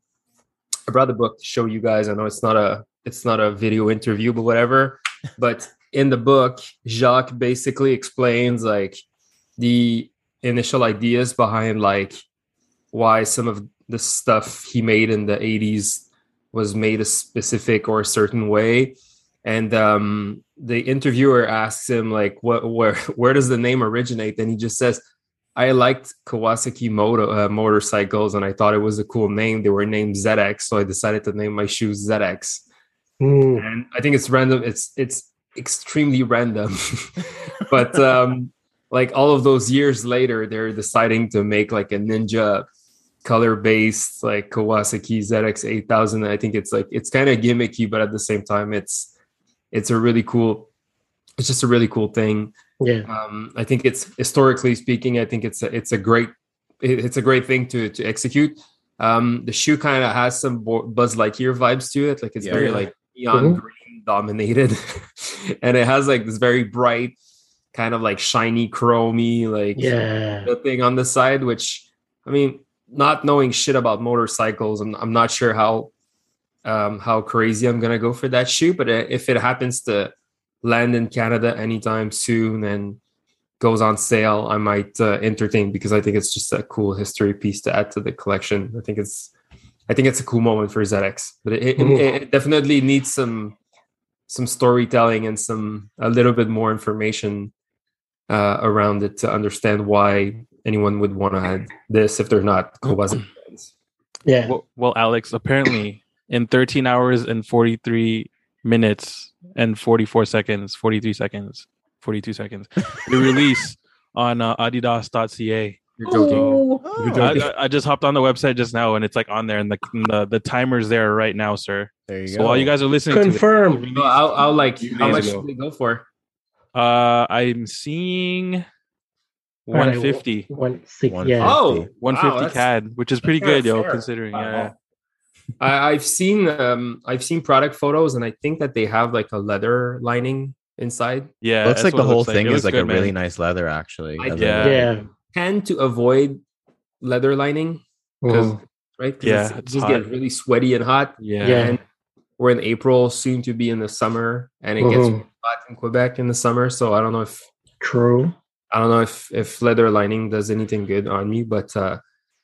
I brought the book to show you guys. I know it's not a it's not a video interview, but whatever. But in the book, Jacques basically explains like the initial ideas behind like why some of the stuff he made in the 80s was made a specific or a certain way. And um, the interviewer asks him like what where where does the name originate? And he just says, I liked Kawasaki moto, uh, motorcycles and I thought it was a cool name. They were named ZX, so I decided to name my shoes ZX. Mm. And I think it's random. It's it's extremely random, but um, like all of those years later, they're deciding to make like a Ninja color based like Kawasaki ZX 8000. I think it's like it's kind of gimmicky, but at the same time, it's it's a really cool. It's just a really cool thing Yeah. um, I think it's historically speaking, I think it's a, it's a great it- it's a great thing to to execute. Um, the shoe kind of has some Bo- Buzz Lightyear vibes to it, like it's Yeah. very Yeah. like neon Mhm. green dominated, and it has like this very bright, kind of like shiny chromy like Yeah. the thing on the side. Which I mean, not knowing shit about motorcycles, I'm I'm not sure how um, how crazy I'm gonna go for that shoe, but uh, if it happens to land in Canada anytime soon and goes on sale, I might uh, entertain because I think it's just a cool history piece to add to the collection. I think it's I think it's a cool moment for ZX, but it, it, Mhm. it definitely needs some some storytelling and some a little bit more information uh, around it to understand why anyone would want to add this if they're not Kawasaki fans. Yeah. Well, well, Alex, apparently in 13 hours and 43 minutes and 44 seconds, 43 seconds, 42 seconds, the release on uh, adidas.ca. You're joking. Oh. You're I, joking. I- I just hopped on the website just now and it's like on there and the the, the timer's there right now, sir. There you So go. while you guys are listening to Confirmed. No, I'll, I'll like how much ago. did they go for? uh, I'm seeing All right, 150. One six. One Yeah. Oh, 150 wow, CAD, which is pretty good, yo, fair. considering. Wow. Yeah, I, I've seen um I've seen product photos and I think that they have like a leather lining inside. Yeah, looks like the whole thing It is looks like good, a really nice leather, actually. I- Yeah. Yeah. Tend to avoid leather lining because right? 'Cause Yeah, it's, it's just hot. get really sweaty and hot. Yeah. Yeah. And we're in April, soon to be in the summer, and it gets Mhm. hot in Quebec in the summer. So I don't know if True. I don't know if if leather lining does anything good on me, but uh,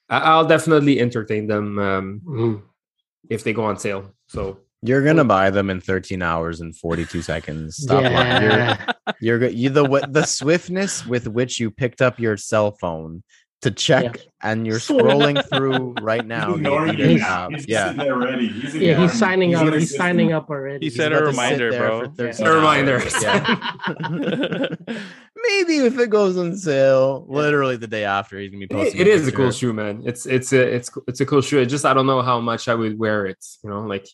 I- I'll definitely entertain them um, Mhm. if they go on sale. So You're gonna buy them in 13 hours and 42 seconds. Stop lying. You're, Yeah. you're go- you the the swiftness with which you picked up your cell phone to check and you're scrolling through right now. He's the ignoring Adidas you He's- He's Yeah. there ready. He's Yeah, ignoring he's you. signing up. He's system. signing up already. He He's said a reminder, bro. for 13 A reminder. Yeah. Maybe if it goes on sale, literally the day after, he's gonna be it, posting. it is a cool shoe, man. It's it's a it's it's a cool shoe. It's just I don't know how much I would wear it. You know, like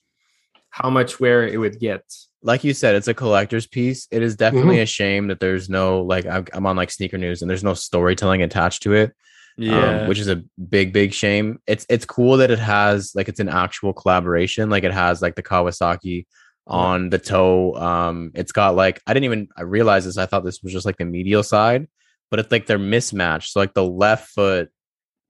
how much wear it would get. like you said, it's a collector's piece. It is definitely a shame that there's no like I'm, I'm on like sneaker news and there's no storytelling attached to it, um, Yeah. which is a big big shame. It's it's cool that it has like it's an actual collaboration. Like it has like the Kawasaki on the toe. Um, it's got like I didn't even I realized this. I thought this was just like the medial side, but it's like they're mismatched. So like the left foot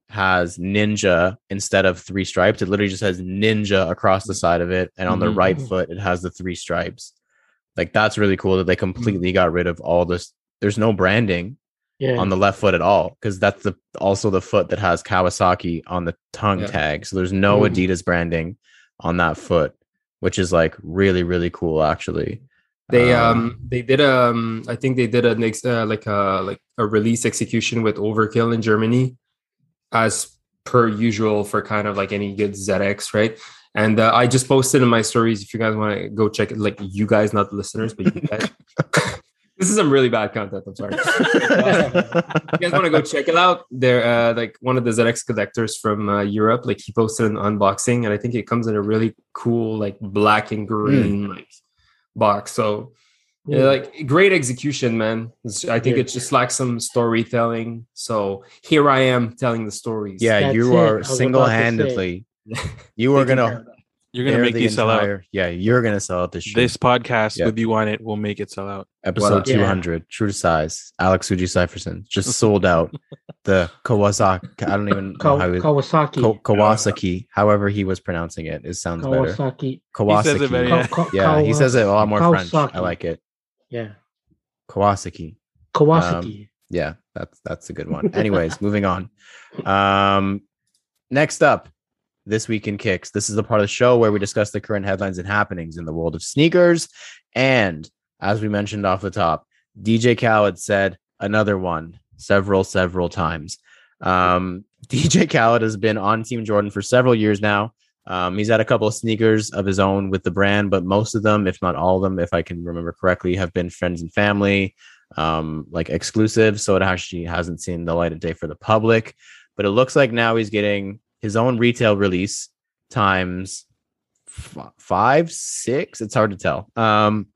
has ninja instead of three stripes. It literally just has ninja across the side of it, and on the Mhm. right foot it has the three stripes. Like that's really cool that they completely got rid of all this. There's no branding Yeah. on the left foot at all because that's the also the foot that has Kawasaki on the tongue Yeah. tag. So there's no Mhm. Adidas branding on that foot, which is like really really cool actually. They um they did um I think they did a next uh, like a like a release execution with Overkill in Germany, as per usual for kind of like any good ZX, right? And uh, I just posted in my stories if you guys want to go check it. Like you guys, not the listeners, but you guys. this is some really bad content. I'm sorry. you guys want to go check it out? They're uh, like one of the ZX collectors from uh, Europe. Like he posted an unboxing, and I think it comes in a really cool like black and green like box. So yeah, like great execution, man. It's- I think Yeah. it just lacks some storytelling. So here I am telling the stories. yeah, That's you are was about to single handedly. You are gonna. You're gonna make the these sell out. Yeah, you're gonna sell out this shoe. This podcast Yeah. with you on it will make it sell out. episode Yeah. 200, true to size. Alex Uji Cypherson just sold out the Kawasaki. I don't even know how he, Kawasaki. Ko- Kawasaki, however he was pronouncing it. It sounds better. Kawasaki. Kawasaki. says it better, Ka- Ka- yeah, he says it a lot more French. I like it. Yeah. Kawasaki. Kawasaki. Yeah, that's that's a good one. Anyways, moving on. Um, next up, this week in kicks. This is the part of the show where we discuss the current headlines and happenings in the world of sneakers. And as we mentioned off the top, DJ Khaled said another one several several times. Um, DJ Khaled has been on Team Jordan for several years now. Um, he's had a couple of sneakers of his own with the brand, but most of them, if not all of them, if I can remember correctly, have been friends and family um like exclusive. So it actually hasn't seen the light of day for the public. But it looks like now he's getting his own retail release times f- five six? It's hard to tell. Um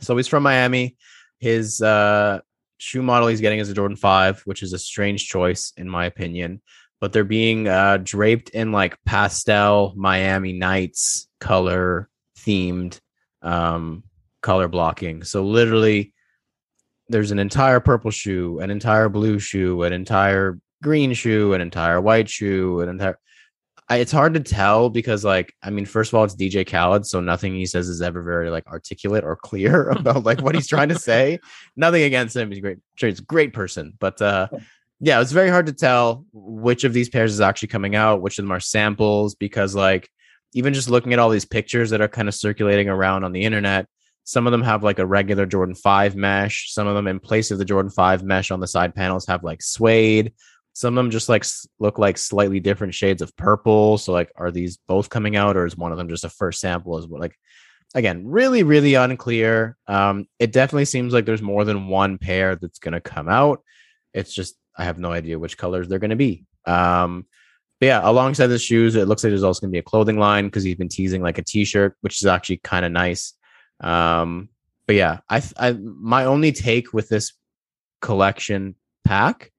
so he's from miami. His uh shoe model he's getting is a jordan 5 which is a strange choice in my opinion but they're being uh draped in like pastel miami nights color themed um color blocking so literally there's an entire purple shoe, an entire blue shoe, an entire green shoe, an entire white shoe, an entire. I, it's hard to tell because, like, I mean, first of all, it's DJ Khaled, so nothing he says is ever very like articulate or clear about like what he's trying to say. Nothing against him; he's great. Sure, he's a great person, but uh, yeah, it's very hard to tell which of these pairs is actually coming out, which of them are samples, because like even just looking at all these pictures that are kind of circulating around on the internet some of them have like a regular Jordan 5 mesh. Some of them, in place of the Jordan 5 mesh on the side panels, have like suede. Some of them just like look like slightly different shades of purple. So, like, are these both coming out, or is one of them just a first sample? As well, like, again, really, really unclear. Um, it definitely seems like there's more than one pair that's going to come out. It's just I have no idea which colors they're going to be. Um, but yeah, alongside the shoes, it looks like there's also going to be a clothing line because he's been teasing like a t-shirt, which is actually kind of nice. Um, but yeah, I, I my only take with this collection pack,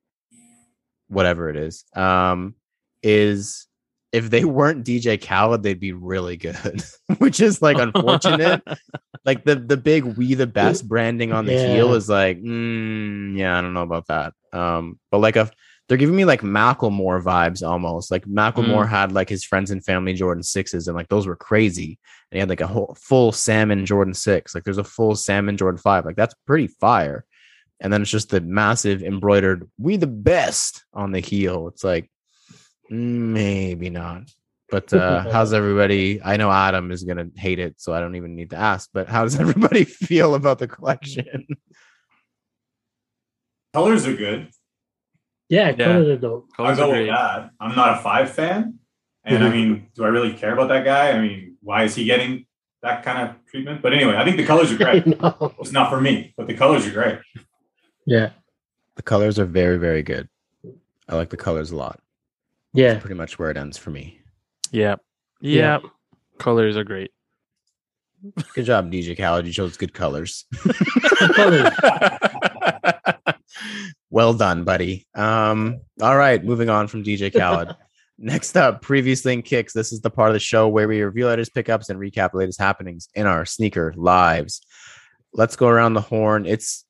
whatever it is, um, is if they weren't DJ Khaled, they'd be really good, which is like unfortunate. like the the big "We the Best" branding on the Yeah. heel is like, mm, yeah, I don't know about that. Um, but like a they're giving me like Macklemore vibes almost. Like Macklemore had like his friends and family Jordan sixes, and like those were crazy. And he had like a whole full salmon Jordan six. Like there's a full salmon Jordan five. Like that's pretty fire. And then it's just the massive embroidered "We the Best" on the heel. It's like maybe not. But uh, how's everybody? I know Adam is gonna hate it, so I don't even need to ask. But how does everybody feel about the collection? Colors are good. Yeah, Yeah. colors are dope. I'll Colors go are with that. I'm not a five fan. And I mean, do I really care about that guy? I mean, why is he getting that kind of treatment? But anyway, I think the colors are great. No. it's not for me, but the colors are great. Yeah, The colors are very, very good. I like the colors a lot. Yeah. Pretty much where it ends for me. Yeah. Yeah. Yeah. Colors are great. Good job, DJ Khaled. You chose good colors. colors. well done, buddy. Um, all right, moving on from DJ Khaled. Next up, previously in kicks. This is the part of the show where we review latest pickups and recap the latest happenings in our sneaker lives. Let's go around the horn. It's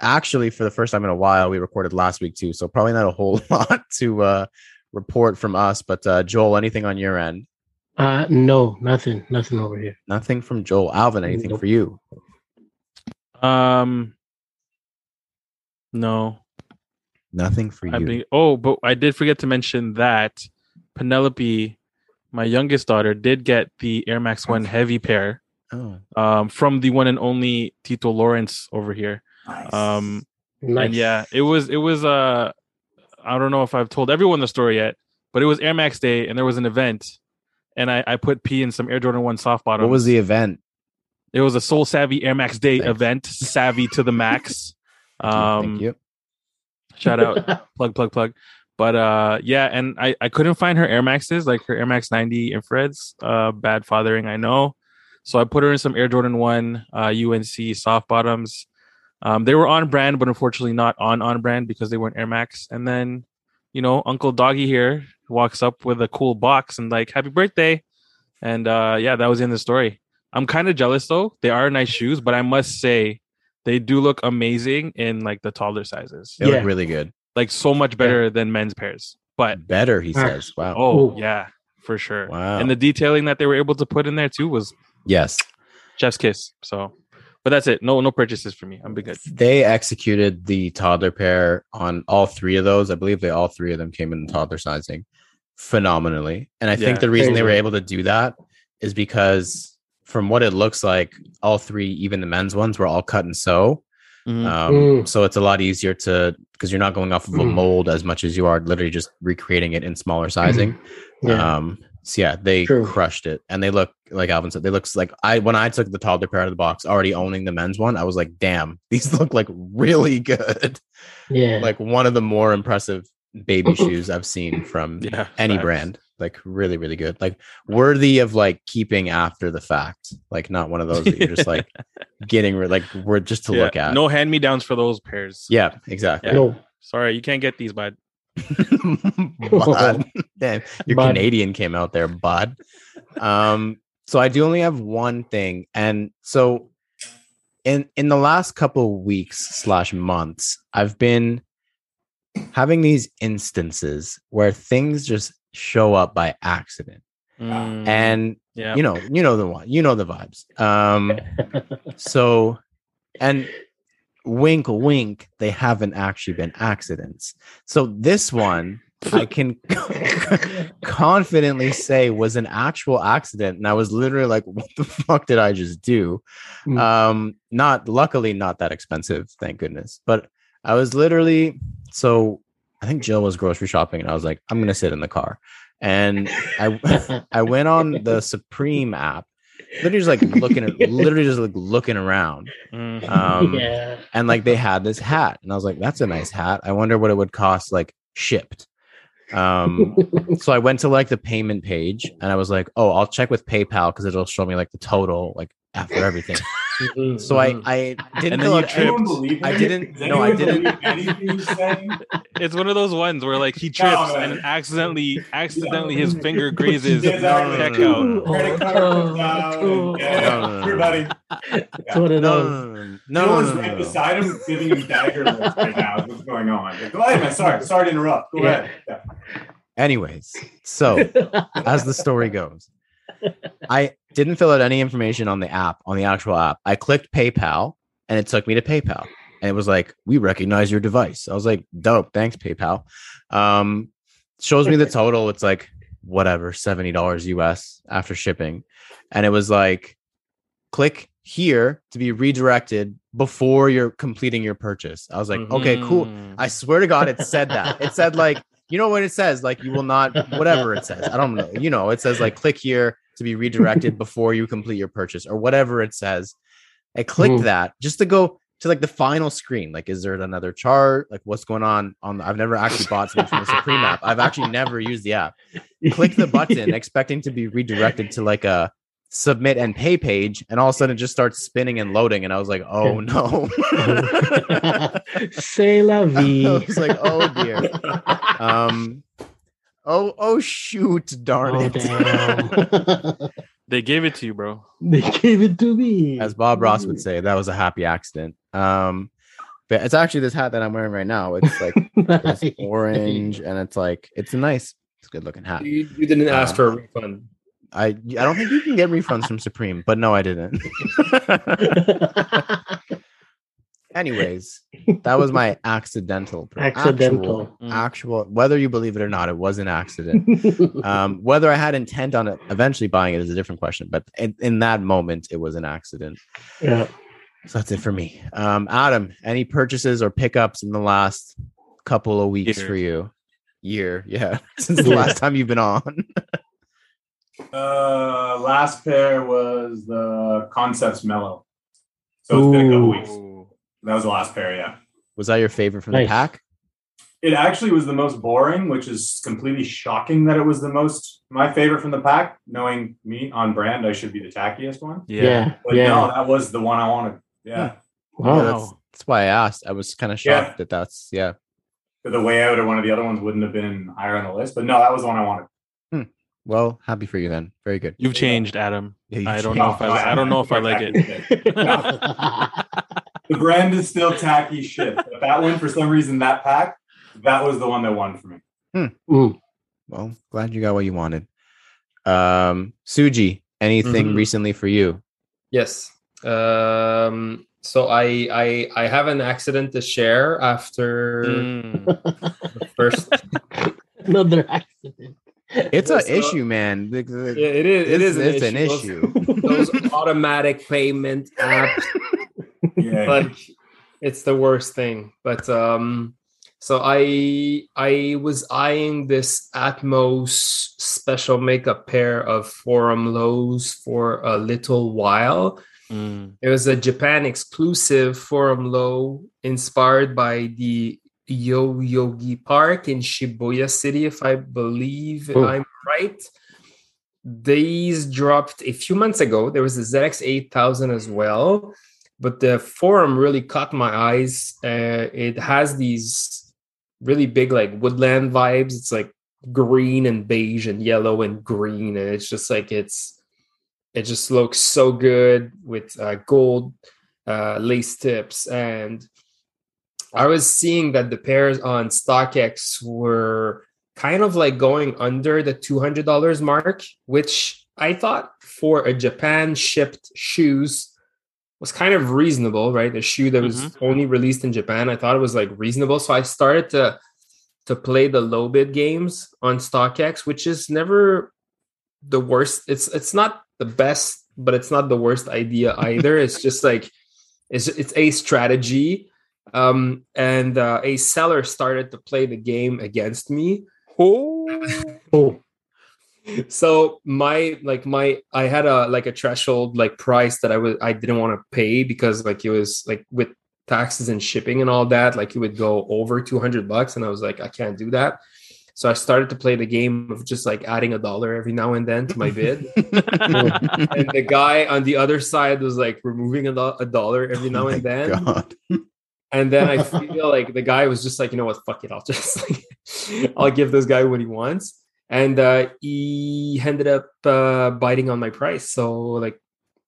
actually for the first time in a while. We recorded last week too, so probably not a whole lot to uh, report from us. But uh, Joel, anything on your end? Uh, no, nothing, nothing over here. Nothing from Joel. Alvin, anything Nope. for you? Um no. Nothing for I you. be, oh, but I did forget to mention that Penelope, my youngest daughter, did get the Air Max One heavy pair oh, um, from the one and only Tito Lawrence over here. Nice. Um, Nice. and yeah, it was it was uh I don't know if I've told everyone the story yet, but it was Air Max Day and there was an event, and I I put P in some Air Jordan One soft bottoms. what was the event? It was a Soul Savvy Air Max Day Thanks. event, savvy to the max. Thank you. Um, Thank you. Shout out, plug, plug, plug. But uh, yeah, and I I couldn't find her Air Maxes, like her Air Max 90 infrareds. Uh, bad fathering, I know. So I put her in some Air Jordan One uh, UNC soft bottoms. Um, they were on brand, but unfortunately not on on brand because they weren't Air Max. And then, you know, Uncle Doggy here walks up with a cool box and like, "Happy birthday!" And uh, yeah, that was in the story. I'm kind of jealous though. They are nice shoes, but I must say they do look amazing in like the taller sizes. They Yeah. look really good. Like so much better than men's pairs. But Better, he says. Wow. oh Ooh. yeah, for sure. Wow. And the detailing that they were able to put in there too was yes. chef's kiss. So, but that's it. No, no purchases for me. I'm be good. They executed the toddler pair on all three of those. I believe they all three of them came in toddler sizing phenomenally. And I Yeah. think the reason they were Crazy. able to do that is because from what it looks like, all three, even the men's ones, were all cut and sew. Mhm. Um, Mm. So it's a lot easier to because you're not going off of a Mm. mold as much as you are literally just recreating it in smaller sizing. Yeah. Um, so yeah, they True. crushed it, and they look like Alvin said. They looks like I when I took the toddler pair out of the box, already owning the men's one, I was like, damn, these look like really good. yeah. like one of the more impressive baby shoes I've seen from yeah, any facts. brand. Like really, really good. Like worthy of like keeping after the fact. Like not one of those that you're just like getting rid like we're just to Yeah, look at. No hand me downs for those pairs. Yeah, exactly. Yeah. no. Sorry, you can't get these, bud. bud. Damn, your Bud. Canadian came out there, bud. Um, so I do only have one thing, and so in in the last couple weeks slash months, I've been having these instances where things just show up by accident, Mm, and yeah, you know, you know the one, you know the vibes. Um, so and wink wink they haven't actually been accidents. So this one i can confidently say was an actual accident and i was literally like what the fuck did i just do? Mm. um not luckily not that expensive thank goodness but i was literally so i think jill was grocery shopping and i was like i'm gonna sit in the car. And i I went on the Supreme app, literally just like looking at, literally just like looking around, Mm, um, yeah. and like they had this hat, and I was like, "That's a nice hat. I wonder what it would cost, like shipped." Um, so I went to like the payment page, and I was like, "Oh, I'll check with PayPal because it'll show me like the total, like after everything." Mhm, So I mhm. I didn't And then fill you out tripped. any- Anyone believe I didn't- Does no, I didn't. Anything? It's one of those ones where like he trips No, and man. accidentally, accidentally his finger grazes Yeah, exactly. checkout. Credit card comes out. and- Yeah, No, no, no, no. everybody. It's one of no, those. no, no, no, No, no, one's no, right no, no. beside him, giving him dagger looks right now. What's going on? Go ahead, man. Sorry, sorry to interrupt. Go Yeah. ahead. Yeah. Anyways, so as the story goes, I didn't fill out any information on the app, on the actual app. I clicked PayPal and it took me to PayPal. And it was like, we recognize your device. I was like, dope, thanks, PayPal. Um, shows me the total. It's like whatever, $70 US after shipping. And it was like, click here to be redirected before you're completing your purchase. I was like, okay, cool. Mm. I swear to God, it said that. It said like, you know what it says? Like you will not, whatever it says. I don't know. You know, it says like click here to be redirected before you complete your purchase or whatever it says. I clicked Mhm. that just to go to like the final screen. Like, is there another chart? Like, what's going on? On the, I've never actually bought something from the Supreme app. I've actually never used the app. Click the button, expecting to be redirected to like a submit and pay page, and all of a sudden it just starts spinning and loading. And I was like, oh no. C'est la vie. I was like, oh dear. Um, oh, oh shoot, darn Oh, it. damn. They gave it to you, bro. they gave it to me. As Bob Ross would say, that was a happy accident. Um, but it's actually this hat that I'm wearing right now. It's like it's orange and it's like it's a nice, it's a good looking hat. You, you didn't ask Uh, for a refund. I I don't think you can get refunds from Supreme, but no, I didn't. Anyways, that was my accidental, Accidental. actual, actual. Whether you believe it or not, it was an accident. um, whether I had intent on it, eventually buying it is a different question. But in, in that moment, it was an accident. yeah. So that's it for me. Um, Adam, any purchases or pickups in the last couple of weeks Year. for you? Year, yeah, since the last time you've been on. Uh, last pair was the Concepts Mellow. So it's been a couple weeks. That was the last pair, yeah. was that your favorite from Nice. the pack? It actually was the most boring, which is completely shocking that it was the most my favorite from the pack. Knowing me on brand, I should be the tackiest one. Yeah. Yeah. But Yeah. no, that was the one I wanted. Yeah. Wow. Yeah, that's, that's why I asked. I was kind of Yeah. shocked that that's yeah. The way out or one of the other ones wouldn't have been higher on the list. But no, that was the one I wanted. Hmm. Well, happy for you then. Very good. You've changed, Adam. Yeah, you I don't changed. know if I, I don't know if I like it. The brand is still tacky shit. But that one, for some reason, that pack, that was the one that won for me. Mm. Well, glad you got what you wanted. Um, Suji, anything Mhm. recently for you? Yes. Um, so I, I I have an accident to share after Mm. the first. Another accident. It's an So- issue, man. The- the- Yeah, it is. It is. is. it's an Those- issue. Those automatic payment apps Yeah. like it's the worst thing but um so i i was eyeing this atmos special makeup pair of forum lows for a little while Mm. it was a japan exclusive forum low inspired by the yo yogi park in shibuya city if i believe Oh. i'm right these dropped a few months ago there was a zx 8000 as well but the forum really caught my eyes. Uh, it has these really big like woodland vibes. It's like green and beige and yellow and green, and it's just like it's it just looks so good with uh, gold uh, lace tips. And I was seeing that the pairs on StockX were kind of like going under the two hundred dollars mark, which I thought for a Japan shipped shoes was kind of reasonable, right? A shoe that was Mhm. only released in Japan. I thought it was like reasonable. So I started to to play the low bid games on StockX, which is never the worst. It's it's not the best, but it's not the worst idea either. it's just like it's it's a strategy. Um, and uh, a seller started to play the game against me. Oh, Oh. So my like my i had a like a threshold like price that i was i didn't want to pay because like it was like with taxes and shipping and all that like it would go over 200 bucks and i was like i can't do that So I started to play the game of just like adding a dollar every now and then to my bid. and the guy on the other side was like removing a, do- a dollar every now Oh and then. God. And then I feel like the guy was just like, you know what, fuck it, I'll just like, I'll give this guy what he wants. And uh, he ended up uh, biting on my price. So like,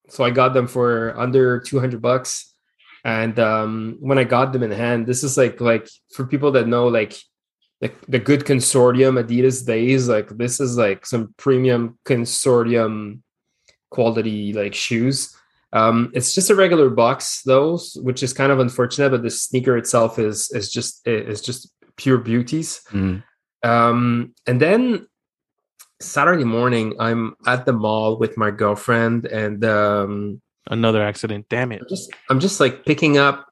so I got them for under two hundred bucks. And um, when I got them in hand, this is like like for people that know like the, the good consortium Adidas days, like this is like some premium consortium quality like shoes. Um, it's just a regular box though, which is kind of unfortunate, but the sneaker itself is is just is just pure beauties. Mm. Um, and then Saturday morning, I'm at the mall with my girlfriend, and um, Another accident. Damn it. I'm just I'm just like picking up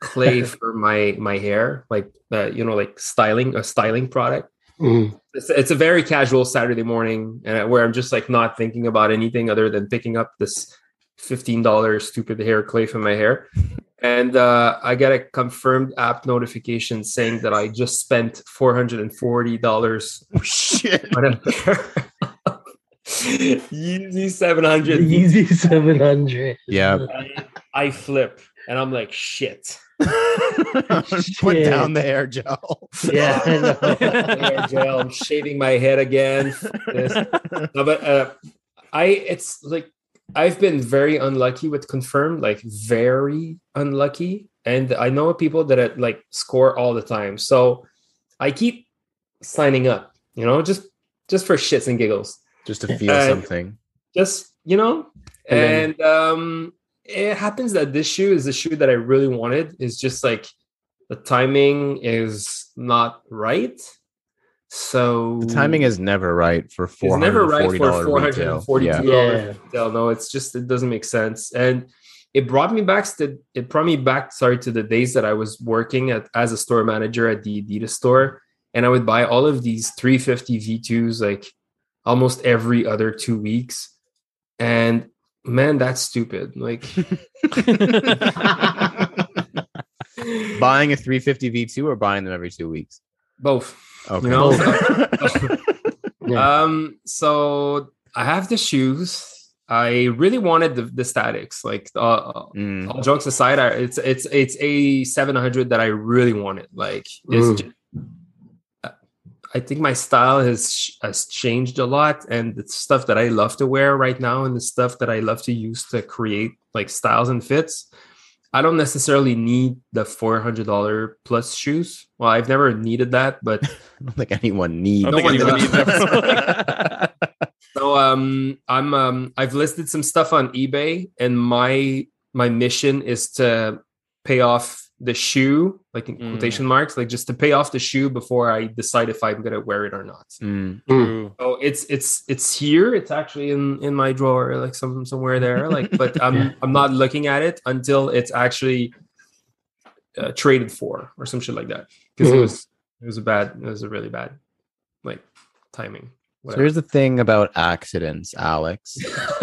clay for my my hair, like uh, you know, like styling a styling product. Mm. It's, it's a very casual Saturday morning, and uh, where I'm just like not thinking about anything other than picking up this fifteen dollars stupid hair clay for my hair, and uh, I get a confirmed app notification saying that I just spent four hundred and forty dollars Oh, shit. on a pair. of Yeezy seven hundred. Yeezy seven hundred. Yeah. I flip and I'm like, shit. Put Shit. down the hair gel. Yeah, I know. Hair gel, I'm shaving my head again. This. No, but uh, I, it's like I've been very unlucky with confirmed, like very unlucky, and I know people that uh, like score all the time. So I keep signing up, you know, just just for shits and giggles. Just to feel Uh, something. just you know And and um it happens that this shoe is the shoe that i really wanted it's just like the timing is not right so The timing is never right for it's four never right forty for dollars four hundred forty-two Yeah. Yeah. No, it's just it doesn't make sense, and it brought me back to it brought me back. Sorry to the days that I was working at as a store manager at the Adidas store, and I would buy all of these three fifty V2s like almost every other two weeks, and man, that's stupid. Like Buying a 350 V2 or buying them every two weeks? both. Okay. You know, Yeah. um so i have the shoes i really wanted the, the statics like uh, Mm. all jokes aside I, it's it's it's a 700 that i really wanted like it's Mm. ju- i think my style has has changed a lot and the stuff that i love to wear right now and the stuff that i love to use to create like styles and fits i don't necessarily need the $400 plus shoes well i've never needed that but I don't think anyone needs. I don't think one anyone needs that. So um I'm um I've listed some stuff on eBay and my my mission is to pay off the shoe, like in Mm. quotation marks, like just to pay off the shoe before I decide if I'm gonna wear it or not. Mm. True. So it's it's it's here. It's actually in in my drawer, like some somewhere there. Like, but I'm Yeah. I'm not looking at it until it's actually uh, traded for or some shit like that. Because it Mhm. was it was a bad it was a really bad like timing. So here's the thing about accidents, Alex.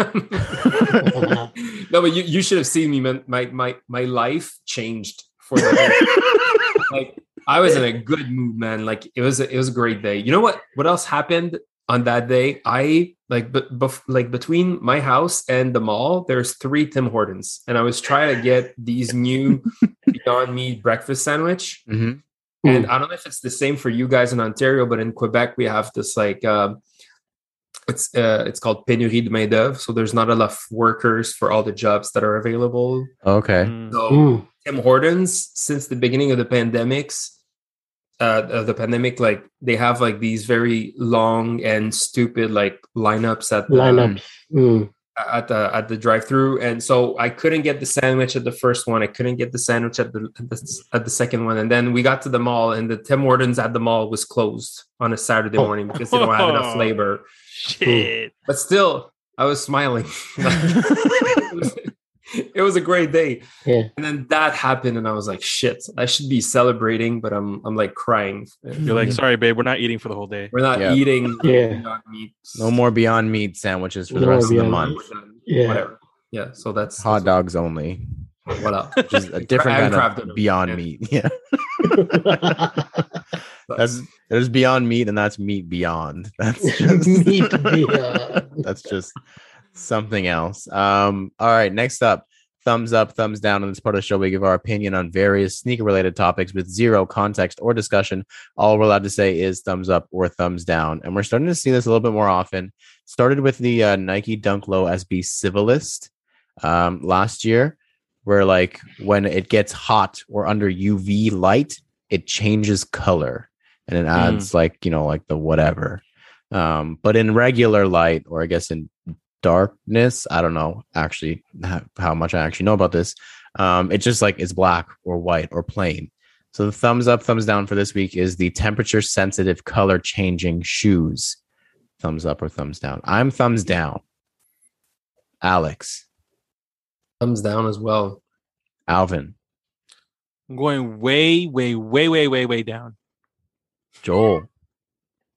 no, but you, you should have seen me, man. My my my life changed for the like I was in a good mood, man. Like it was a, it was a great day. You know what? What else happened on that day? I like but bef- like between my house and the mall, there's three Tim Hortons, and I was trying to get these new Beyond Meat breakfast sandwich. Mhm. And I don't know if it's the same for you guys in Ontario, but in Quebec we have this like um, it's uh, it's called pénurie de main d'œuvre. So there's not enough workers for all the jobs that are available. Okay. So Mm. Tim Hortons, since the beginning of the pandemics, uh, of the pandemic, like they have like these very long and stupid like lineups at the Lineups. Mm. at the at the drive-through, and so I couldn't get the sandwich at the first one. I couldn't get the sandwich at the at the, at the second one, and then we got to the mall, and the Tim Hortons at the mall was closed on a Saturday Oh. morning because they don't have enough labor. Shit. But still, I was smiling. it, was, a great day. Yeah. And then that happened, and I was like, "Shit! I should be celebrating, but I'm I'm like crying. You're like, sorry, babe, we're not eating for the whole day. We're not Yeah. eating Yeah. Beyond meat. No more Beyond Meat sandwiches for the rest of the month. We're. Yeah. Whatever. Yeah. So that's Hot dogs only. What up? Which is a different And kind of dinner. Beyond Yeah. Meat. Yeah. That's there's beyond meat, and that's meat beyond. That's just Meat beyond. that's just something else. Um, all right, next up, thumbs up, thumbs down. On this part of the show, we give our opinion on various sneaker related topics with zero context or discussion. All we're allowed to say is thumbs up or thumbs down. And we're starting to see this a little bit more often. Started with the uh, Nike Dunk Low SB Civilist um, last year, where like when it gets hot or under UV light, it changes color and it adds like, you know, like the whatever. Um, but in regular light, or I guess in darkness, I don't know actually how, how much I actually know about this. Um, it's just like it's black or white or plain. So the thumbs up, thumbs down for this week is the temperature sensitive color changing shoes. Thumbs up or thumbs down. I'm thumbs down. Alex, Thumbs down as well. Alvin, I'm going way, way, way, way, way, way down. Joel.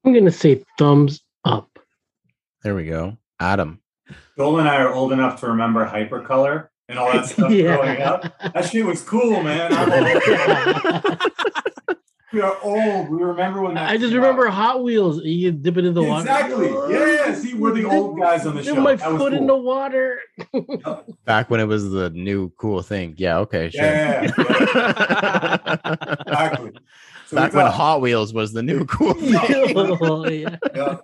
I'm gonna say thumbs up. There we go. Adam. Joel and I are old enough to remember hypercolor and all that stuff growing up. That shit was cool, man. I'm old. we are old. We remember when that I just remember out. Hot Wheels. You dip it in the water. Exactly. Yeah. See, we're the old guys on the Dip show. my That was foot in the water. Back when it was the new cool thing. Yeah, okay, sure. Yeah, yeah, yeah. exactly. So Back when Hot Wheels was the new cool thing. oh, yeah. yeah.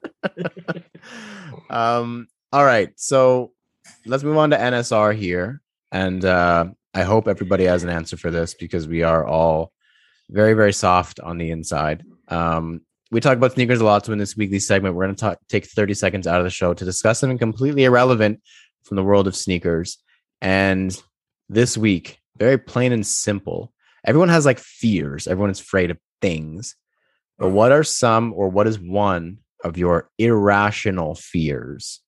um all right so let's move on to nsr here and uh i hope everybody has an answer for this because we are all very very soft on the inside. Um we talk about sneakers a lot so in this weekly segment we're going to take 30 seconds out of the show to discuss something completely irrelevant from the world of sneakers. And this week very plain and simple everyone has like fears. Everyone is afraid of things. But what are some or what is one of your irrational fears?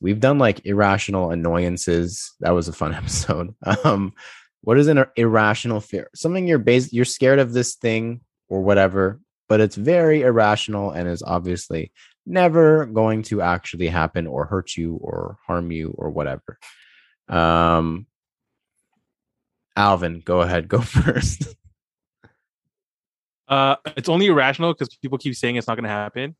We've done like irrational annoyances. That was a fun episode. Um, what is an irrational fear? Something you're bas- you're scared of this thing or whatever, but it's very irrational and is obviously never going to actually happen or hurt you or harm you or whatever. Um, Alvin, go ahead, go first. Uh, it's only irrational because people keep saying it's not going to happen.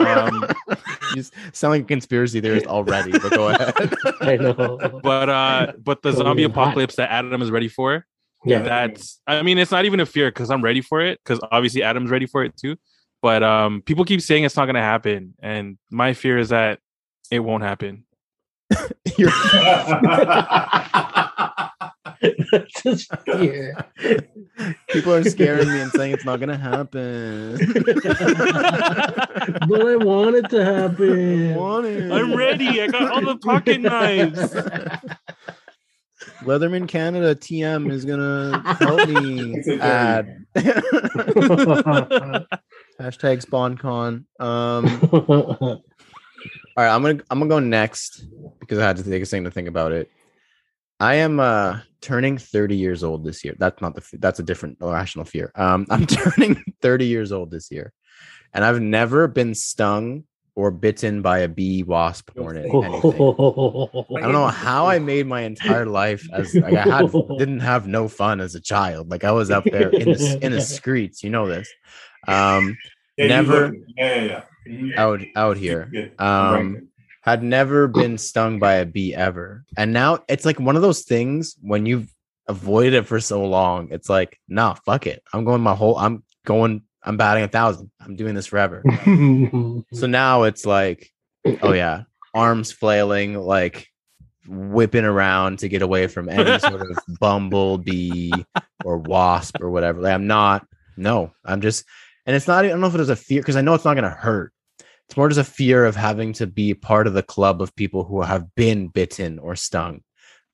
Um, you s- sound like a conspiracy theorist already, but go ahead. I know. but uh, but the Totally zombie hot. apocalypse that Adam is ready for, Yeah. that's I mean, it's not even a fear because I'm ready for it because obviously Adam's ready for it too. But um, people keep saying it's not going to happen, and my fear is that it won't happen. You're- That's his fear. People are scaring me and saying it's not gonna happen. but I want it to happen. I want it. I'm ready. I got all the pocket knives. Leatherman Canada TM is gonna help me It's a joke. add hashtag SpawnCon. Um, all right, I'm gonna I'm gonna go next because I had to take a second to think about it. I am uh turning 30 years old this year. That's not the f- that's a different irrational fear. Um, I'm turning 30 years old this year, and I've never been stung or bitten by a bee, wasp, hornet, anything. I don't know how I made my entire life as like I had didn't have no fun as a child. Like I was up there in the in the streets, you know this. Um, Yeah, Never- Yeah, yeah, yeah. Out out here. Um, Right. Had never been stung by a bee ever. And now it's like one of those things when you've avoided it for so long, it's like, nah, fuck it. I'm going my whole I'm going I'm batting a thousand. I'm doing this forever. So now it's like, oh yeah, arms flailing, like whipping around to get away from any sort of bumblebee or wasp or whatever. Like I'm not, no, I'm just, and it's not, I don't know if it is a fear because I know it's not going to hurt. It's more just a fear of having to be part of the club of people who have been bitten or stung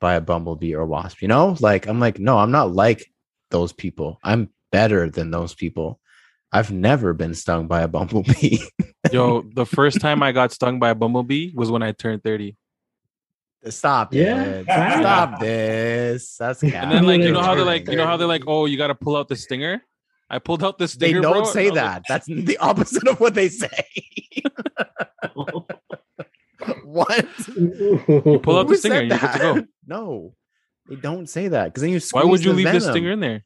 by a bumblebee or wasp. You know, like I'm like, no, I'm not like those people. I'm better than those people. I've never been stung by a bumblebee. Yo, the first time I got stung by a bumblebee was when I turned 30. Stop Yeah. it. Stop this. That's And then like you know how they're like you know how they're like oh you got to pull out the stinger. I pulled out the they stinger. don't bro, say and I that. That's the opposite of what they say. what? like, pull out Who the stinger said and you're good to go. No, they don't say that because then you. Why would you the leave the venom. stinger in there?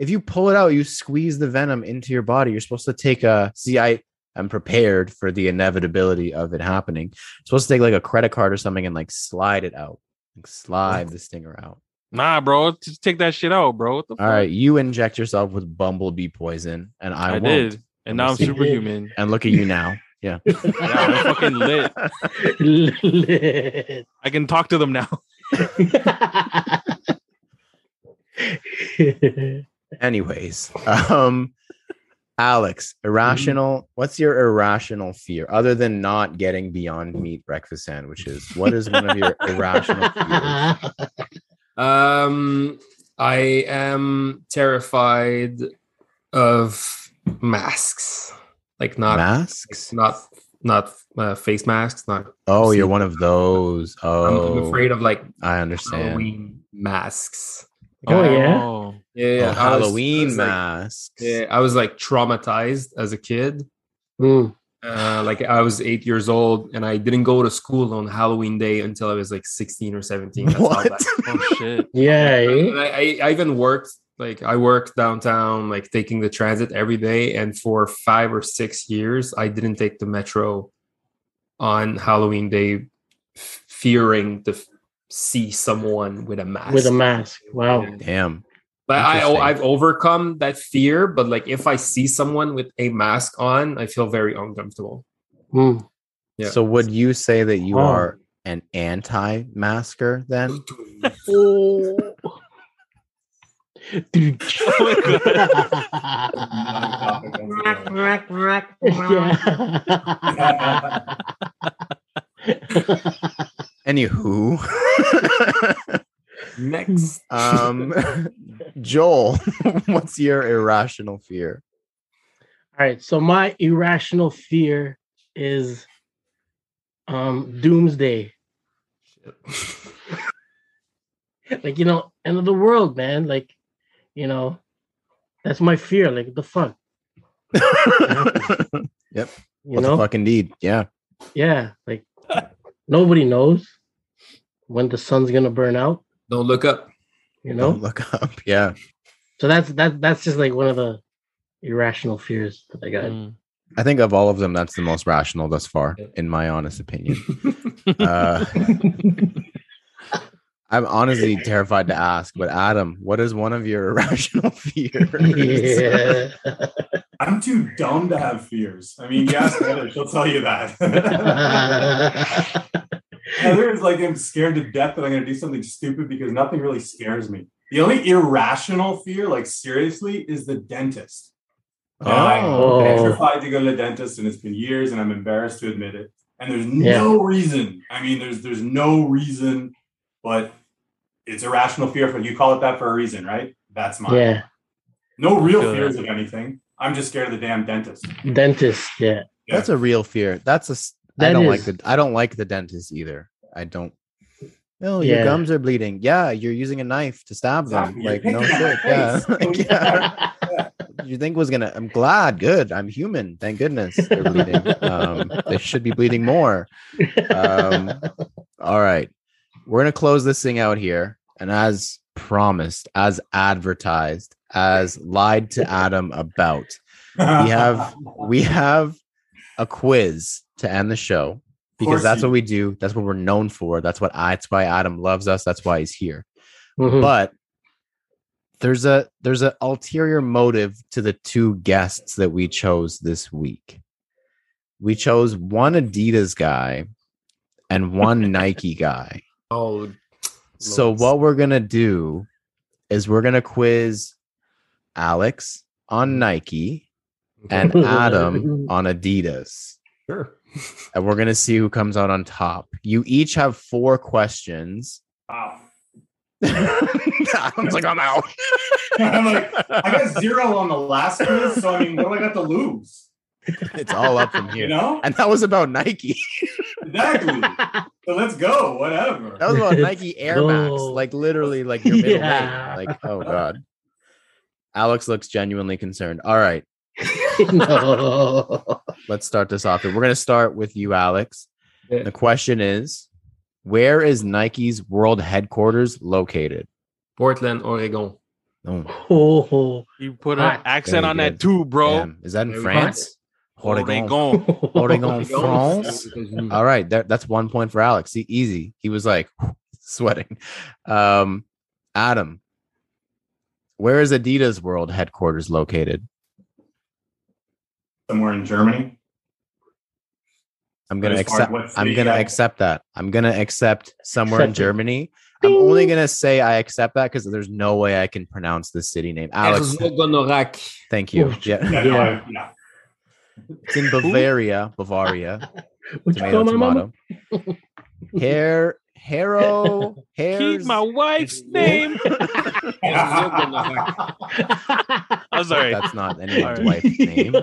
if you pull it out, you squeeze the venom into your body. You're supposed to take a see. I am prepared for the inevitability of it happening. You're supposed to take like a credit card or something and like slide it out, like slide the stinger out. Nah, bro, just take that shit out, bro. What the All right, you inject yourself with bumblebee poison, and I, I, won't. did, and now I'm superhuman. And look at you now. Yeah. Yeah, I'm fucking lit. Lit. I can talk to them now. Anyways, um, Alex, irrational. What's your irrational fear other than not getting beyond meat breakfast sandwiches? What is one of your irrational fears? Um, I am terrified of masks, like not Masks? not not uh, face masks. Not. Oh, you're one of those. I'm, Oh, I'm afraid of like I understand. Halloween masks. Oh, yeah? Oh. Yeah, Oh, yeah. I was- I Halloween was, like- masks. yeah, I was like traumatized as a kid. Mm. Uh, like I was eight years old, and I didn't go to school on Halloween day until I was like sixteen or seventeen. That's What? Oh shit. Yeah. eh? I, I, I even worked like I worked downtown, like taking the transit every day, and for five or six years, I didn't take the metro on Halloween day, f- fearing to f- see someone with a mask. With a mask. Wow. Damn. But I, I've overcome that fear. But like, if I see someone with a mask on, I feel very uncomfortable. Mm. Yeah. So would you say that you Oh. are an anti-masker then? Oh. Dude. Anywho, Next, um, Joel, what's your irrational fear? All right. So my irrational fear is um doomsday. Like, you know, end of the world, man. Like, you know, that's my fear. Like, the fuck? Yep. You what know? the fuck indeed? Yeah. Yeah. Like nobody knows when the sun's gonna burn out, don't look up. you know? Don't look up. Yeah. So that's that that's just like one of the irrational fears that I got. Mm. I think of all of them, that's the most rational thus far, in my honest opinion. Uh, I'm honestly terrified to ask, but Adam, what is one of your irrational fears? yeah. I'm too dumb to have fears. I mean, you ask Heather, she'll tell you that. Heather is like, I'm scared to death that I'm going to do something stupid because nothing really scares me. The only irrational fear, like seriously, is the dentist. I'm Oh, okay. Oh. petrified to go to the dentist, and it's been years, and I'm embarrassed to admit it. And there's Yeah. no reason. I mean, there's there's no reason, but it's irrational fear. For you call it that for a reason, right? That's mine. yeah. No real feel fears of anything. I'm just scared of the damn dentist. Dentist, yeah. that's a real fear. That's a. s- I That don't is- like the. I don't like the dentist either. I don't. No, your gums are bleeding. Yeah, you're using a knife to stab them. Exactly. Like no picking at my shit. Yeah. Like, yeah. you think was gonna i'm glad good i'm human thank goodness they're bleeding um they should be bleeding more um all right we're gonna close this thing out here and as promised as advertised as lied to adam about we have we have a quiz to end the show because that's you what we do. That's what we're known for. That's what I, that's why adam loves us. That's why he's here. Mhm. but there's a there's an ulterior motive to the two guests that we chose this week. We chose one adidas guy and one nike guy. Oh, so what we're gonna do is we're gonna quiz alex on nike and adam on adidas sure. and we're gonna see who comes out on top you each have four questions Wow. Adam's like, I'm out. I'm like, I got zero on the last quiz, so I mean, what do I got to lose? it's all up from You here. know? And that was about Nike. Exactly. So let's go. Whatever. That was about Nike Air Max. Oh. Like literally, like your middle Yeah. name. Like, oh god. Alex looks genuinely concerned. All right, no. let's start this off. We're gonna start with you, Alex. Yeah. The question is, where is Nike's world headquarters located? Portland, Oregon. Oh, Oh, You put Hot. an accent on good. that too, bro. damn. Is that in Very France? Oregon. Oregon. Oregon, France. All right, that, that's one point for Alex. E- easy. He was like sweating. Um, Adam, where is Adidas World headquarters located? Somewhere in Germany. I'm gonna But as far as accept. what I'm city, gonna uh, accept that. I'm gonna accept somewhere in Accept it. Germany. I'm only gonna say I accept that because there's no way I can pronounce the city name. Alex, Herzogenaurach. thank you. Ooh. Yeah, Yeah, no, yeah. it's in Bavaria. Bavaria. Tomato, call my mama? tomato. Hair, Harrow, Keep hairs. my wife's name. I'm sorry. That's not anyone's All right. wife's name.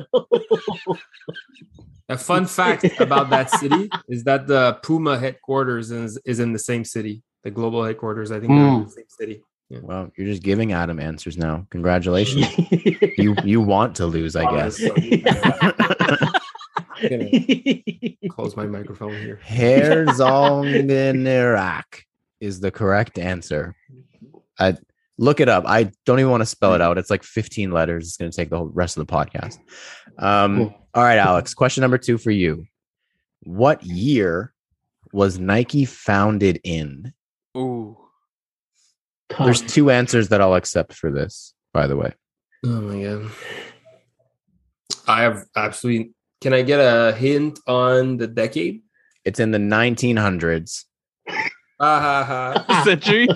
A fun fact about that city is that the Puma headquarters is, is in the same city. The global headquarters, I think, they're in hmm. the same city. Well, you're just giving Adam answers now. Congratulations. you you want to lose, I guess. Close my microphone here. Herzogenaurach is the correct answer. I look it up. I don't even want to spell it out. It's like 15 letters. It's going to take the whole rest of the podcast. Um, Cool. all right, Alex. Question number two for you. What year was Nike founded in? Ooh. There's two answers that I'll accept for this, by the way. Oh my god. I have absolutely. Can I get a hint on the decade? It's in the 1900s. Ah, ha, ha. Century.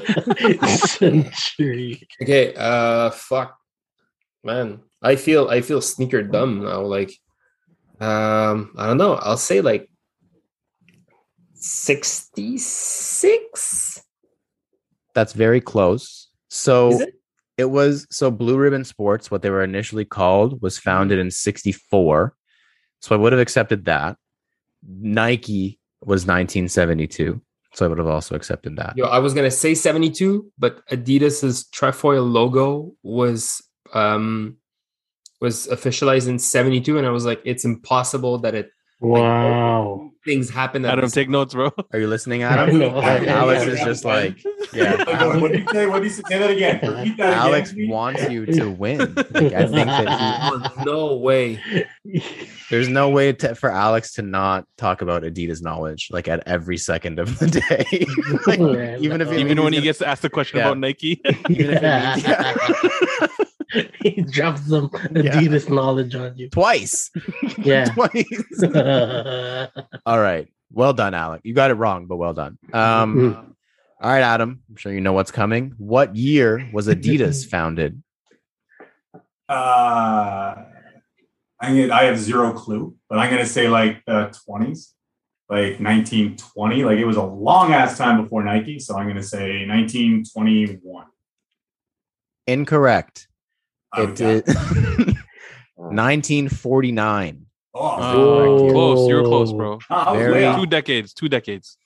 Century. Okay. Uh, fuck, man. I feel I feel sneaker dumb now. Like, um, I don't know. I'll say like sixty six. That's very close. So it? it was so Blue Ribbon Sports, what they were initially called, was founded in 64. So I would have accepted that. Nike was 1972. So I would have also accepted that. Yo, I was gonna say seventy two, but Adidas's trefoil logo was um was officialized in seventy two, and I was like, it's impossible that it Wow. Things happen. at Adam, the take notes, bro. Are you listening, I Adam? know. Alex is just like, yeah. Like, what do you say? What do you say? Say that again. Repeat that Alex again. please. wants you to win. Like, I think that Oh, no way. there's no way to, for Alex to not talk about Adidas knowledge like at every second of the day. Like, oh, even if no. he Even when he he's gets asked the question Yeah. about Nike. Even if it means- yeah. he drops some Adidas knowledge on you. twice. Yeah. twice. All right. Well done, Alec. You got it wrong, but well done. Um, Mm. all right, Adam. I'm sure you know what's coming. What year was Adidas founded? Uh, I'm gonna, I have zero clue, but I'm gonna say like the 20s, like 1920. Like it was a long ass time before Nike, so I'm gonna say 1921. Incorrect. I would It guess. is 1949. Oh, Uh, close. You were close, bro. I was very- Two decades. Two decades.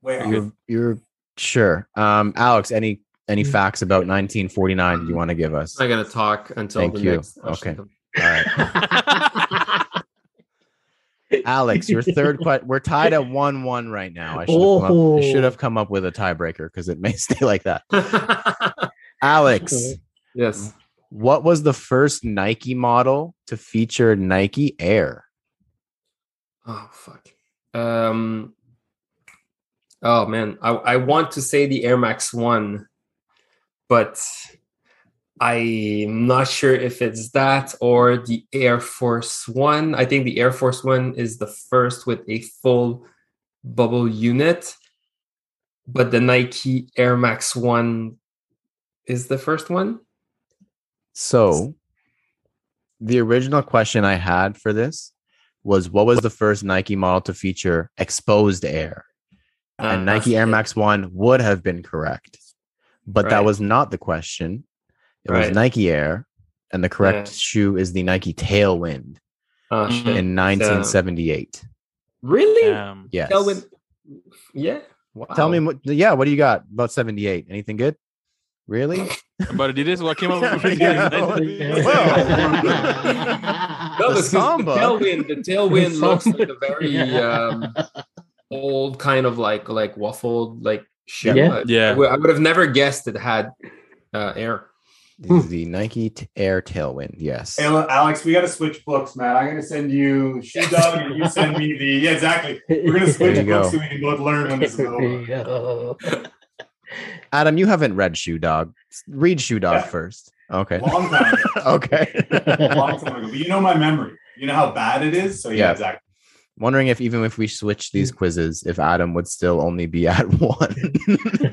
Way off. You're, you're sure. Um, Alex, any any facts about 1949 you want to give us? I'm not gonna talk until Thank the you. next Okay. comes. All right. Alex, your third question. We're tied at one one right now. I should have come, up, I should have come up with a tiebreaker because it may stay like that. Alex, yes. What was the first Nike model to feature Nike Air? Oh fuck. Um. Oh man, I I want to say the Air Max One, but I'm not sure if it's that or the Air Force One. I think the Air Force One is the first with a full bubble unit, but the Nike Air Max One is the first one. So, the original question I had for this was what was the first Nike model to feature exposed air? and Uh, Nike Air Max 1 would have been correct. But that was not the question. It was Nike Air, and the correct Yeah. shoe is the Nike Tailwind Oh, Mhm. in 1978. Really? Damn. Yes. Tailwind. Yeah. Tell me, what, yeah, what do you got about 78? Anything good? Really? But Adidas, what came up with Yeah. No, The because the Samba. tailwind, the tailwind looks like a very Yeah. um, old kind of like like waffled like shoe. Yeah. I- Yeah. I would, I would have never guessed it had uh, air. This is the Nike T- Air Tailwind. Yes. Hey, look, Alex, we got to switch books, man. I'm gonna send you Shoe Dog, and you send me the yeah, exactly. We're gonna switch There you books go. so we can both learn when this is over. Yo. Adam, you haven't read Shoe Dog. Read Shoe Dog Yeah. first. Okay. Long time ago. okay. Long time ago. But you know my memory. You know how bad it is. So yeah, Yeah. exactly. Wondering if even if we switch these mm. quizzes, if Adam would still only be at one.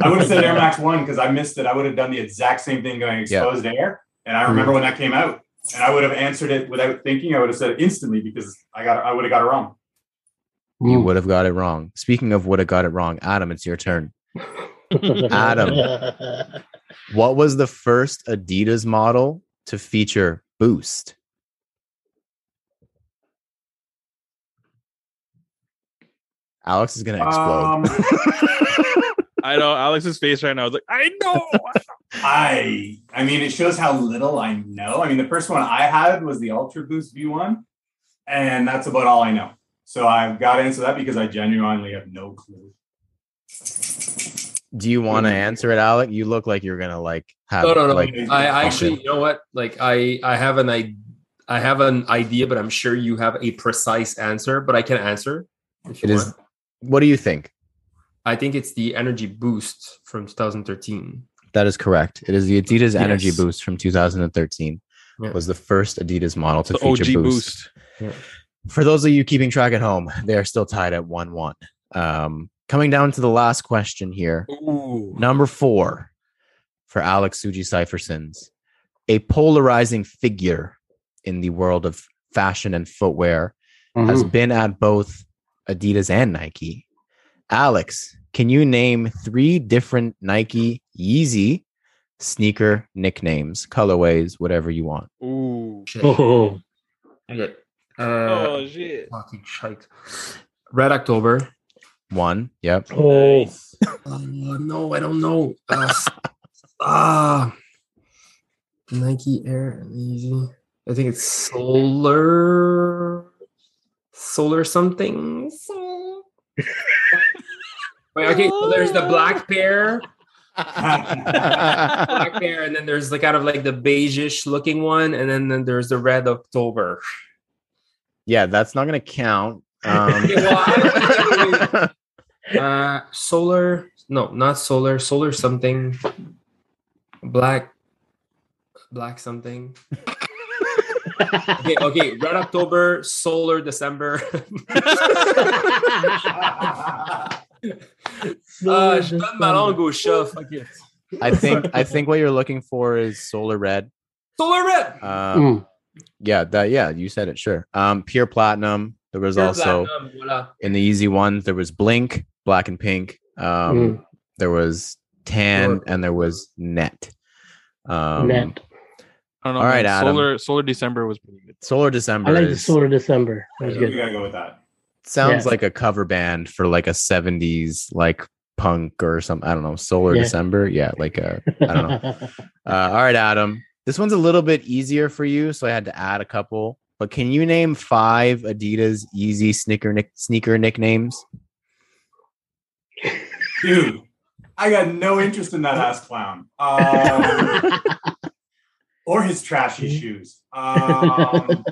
I would have said Air Max One because I missed it. I would have done the exact same thing going Yeah. exposed air. And I mm-hmm. remember when that came out. And I would have answered it without thinking. I would have said it instantly because I got I would have got it wrong. you mm. would have got it wrong. Speaking of would have got it wrong, Adam, it's your turn. Adam. What was the first Adidas model to feature Boost? Alex is gonna explode. Um, I know Alex's face right now. is like, I know. I I mean, it shows how little I know. I mean, the first one I had was the Ultra Boost V1, and that's about all I know. So I've got to answer that because I genuinely have no clue. Do you want to answer it, Alec? You look like you're gonna like have No, no, no. like I actually, you know what? Like, I, I have an, I, I have an idea, but I'm sure you have a precise answer. But I can answer. If you it is. want. What do you think? I think it's the Energy Boost from 2013. That is correct. It is the Adidas Energy Boost from 2013. Yeah. Was the first Adidas model to the feature OG Boost. boost. For those of you keeping track at home, they are still tied at one-one. Um, coming down to the last question here, Ooh. number four for Alex Suji Cyphersons, a polarizing figure in the world of fashion and footwear has Mhm. been at both Adidas and Nike. Alex, can you name three different Nike Yeezy sneaker nicknames, colorways, whatever you want? Ooh. Shit. Oh, Okay. Uh, Oh shit. fucking shite. Red October. One, yep. oh, Uh, no, I don't know. Uh, s- Ah, Nike Air Yeezy. I think it's solar, solar something. Sol- Wait, okay. So there's the black pair, black pair, and then there's the kind of like the beigeish looking one, and then, then there's the red October. yeah, that's not gonna count. Um, Okay, well, I- Uh, solar. No, not solar. Solar something. Black. Black something. Okay, okay. Red October, solar December. Ah, je donne ma langue au chat. Fuck it. I think I think what you're looking for is solar red. Solar red. Um, Mm. yeah, that yeah, you said it. Sure. Um, pure platinum. There was also platinum, voila. in the Yeezy ones. There was blink, black and pink. Um, Mm. there was tan, Sure. and there was net. Um, net. I don't know. All right. Adam. Solar Solar December was pretty good. Solar December I like the solar December. That was we good. gotta go with that. sounds Yeah. like a cover band for like a 70s like punk or something. I don't know. Solar Yeah. December. Yeah, like a I don't know. Uh, all right, Adam. This one's a little bit easier for you, so I had to add a couple. But can you name five Adidas Yeezy sneaker nick- sneaker nicknames? Dude, I got no interest in that ass clown. Um, or his trashy shoes. Um,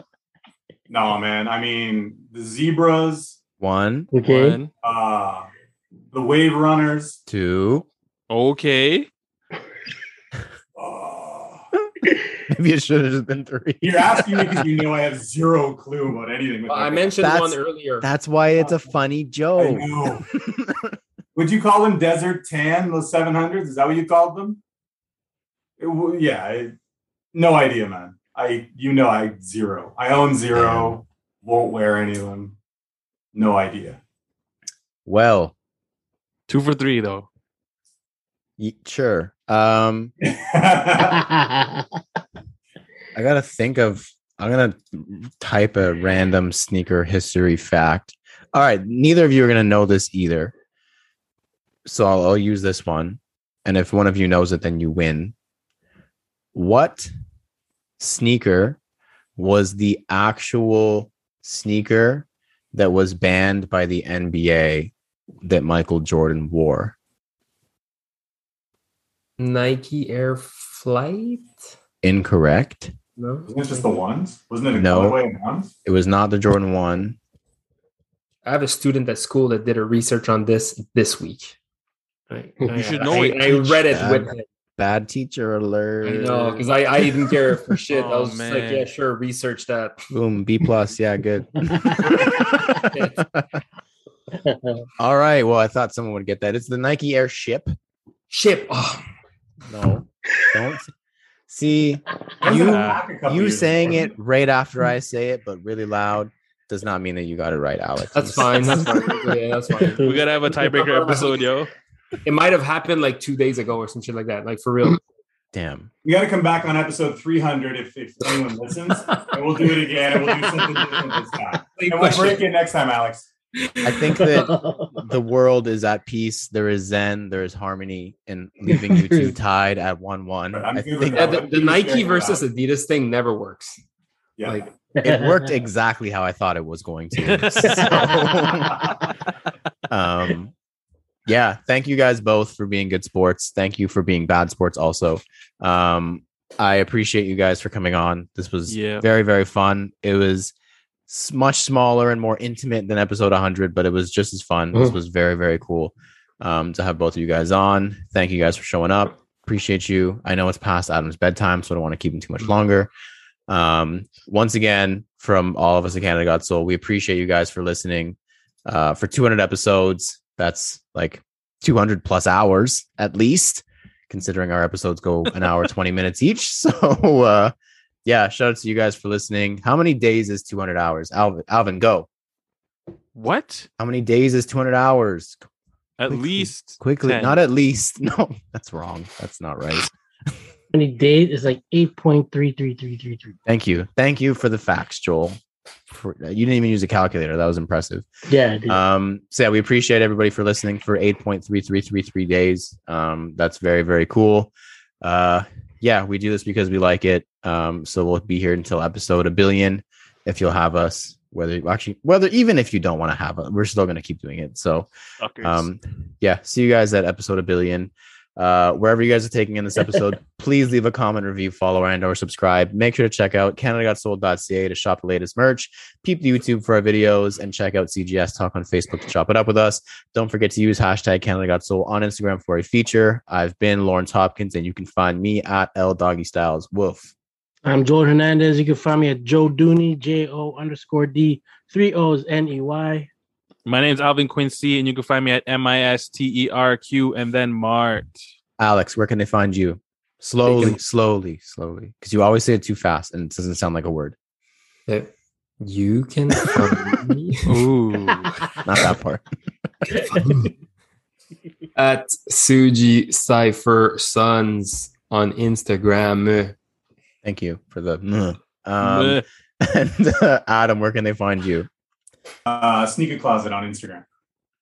no, man. I mean, the zebras, One, okay. One. uh, the wave runners. two. Okay. Oh. Maybe it should have just been three. You're asking me because you know I have zero clue about anything. With I mentioned That's- one earlier. That's why it's a funny I joke. know. Would you call them desert tan? Those seven hundreds? Is that what you called them? It w- yeah. I, no idea, man. I you know I zero. I own zero. Won't wear any of them. No idea. Well, Two for three though. y- sure. Um, I gotta think of. I'm gonna type a random sneaker history fact. All right, neither of you are gonna know this either, so I'll, I'll use this one. And if one of you knows it, then you win. What sneaker was the actual sneaker that was banned by the NBA that Michael Jordan wore? Nike Air Flight. incorrect. No, Wasn't it just the ones? Wasn't it a No. colorway of ones? It was not the Jordan 1. I have a student at school that did a research on this this week. I, You should know I, it, I read it teach. with him. Bad teacher alert. I know because I, I didn't care for shit. I Oh, was just like, yeah, sure, research that. Boom, B plus. Yeah, good. All right. Well, I thought someone would get that. It's the Nike Air Ship. Ship. Oh, No, don't see you. it back a couple You saying it right after I say it, but really loud, does not mean that you got it right, Alex. that's fine. That's fine. Yeah, that's fine. We gotta have a tiebreaker episode, yo. It might have happened like two days ago or some shit like that. Like for real. Damn. We got to come back on episode 300 if, if anyone listens, and we'll do it again, and we'll do something different this time. And we'll break it next time, Alex. I think that the world is at peace. There is zen. There is harmony, and leaving you two tied at one-one. I'm I good with think Yeah, the, the Nike versus Adidas thing never works. Yeah. Like it worked exactly how I thought it was going to. So, um, yeah, thank you guys both for being good sports. Thank you for being bad sports also. Um, I appreciate you guys for coming on. This was Yeah. very, very fun. It was s- much smaller and more intimate than episode 100, but it was just as fun. This Mhm. was very, very cool um, to have both of you guys on. Thank you guys for showing up. Appreciate you. I know it's past Adam's bedtime, so I don't want to keep him too much longer. Um, once again, from all of us at Canada Got Soul, we appreciate you guys for listening. Uh, for 200 episodes, that's like 200 plus hours at least, considering our episodes go an hour 20 minutes each. So, uh, yeah, shout out to you guys for listening. How many days is 200 hours? Alvin, Alvin, go. What? How many days is 200 hours? At Quickly. least Quickly, 10. not at least. No, that's wrong. That's not right. many days? is like eight point three three three three three. Thank you. Thank you for the facts, Joel. For, you didn't even use a calculator. That was impressive. Yeah, I. Um, so yeah, we appreciate everybody for listening for 8.3333 days. Um, that's very, very cool. Uh, yeah, we do this because we like it. Um, so we'll be here until episode a billion if you'll have us. Whether you actually, whether even if you don't want to have it, we're still going to keep doing it. So, Fuckers. um, yeah, see you guys at episode a billion. Uh, wherever you guys are taking in this episode, please leave a comment, review, follow, and or subscribe. Make sure to check out CanadaGotSoul.ca to shop the latest merch. Peep the YouTube for our videos and check out CGS Talk on Facebook to chop it up with us. Don't forget to use hashtag CanadaGotSoul on Instagram for a feature. I've been Lawrence Hopkins, and you can find me at L Doggy Styles. Woof. I'm Joel Hernandez. You can find me at Joe Dooney, J O underscore D, three O's N E Y. My name's Alvin Quincy, and you can find me at M I S T E R Q and then Mart. Alex, where can they find you? Slowly, slowly, slowly, because you always say it too fast and it doesn't sound like a word. that you can find me Ooh. Not that part. at Suji Cipher Sons on Instagram. Thank you for the. mm. Um, and uh, Adam, where can they find you? Uh, Sneaker Closet on Instagram.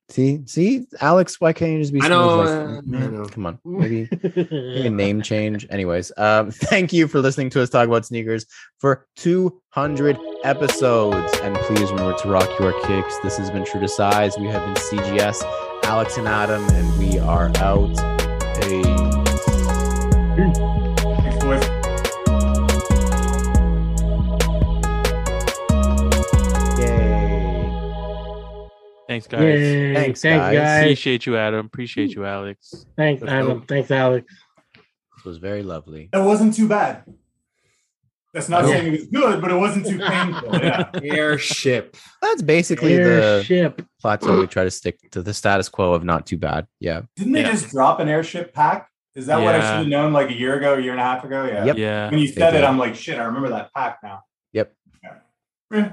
See, see, Alex, why can't you just be? I know, like- uh, I know. Come on, maybe maybe a name change. Anyways, um, thank you for listening to us talk about sneakers for 200 episodes, and please remember to rock your kicks. This has been True to Size. We have been CGS, Alex and Adam, and we are out. Hey. Thanks, guys. Yay. Thanks, Thanks, guys. guys. Appreciate you, Adam. Appreciate you, Alex. Thanks, Let's Adam. go. Thanks, Alex. This was very lovely. It wasn't too bad. That's not saying it was good, but it wasn't too painful. Yeah. Airship. That's basically the Airship. plateau we try to stick to the status quo of not too bad. Yeah. Didn't they Yeah. just drop an airship pack? Is that what I should have known like a year ago, a year and a half ago? Yeah. Yep. Yeah. When you said it. I'm like, shit, I remember that pack now. Yep. Yeah. Eh.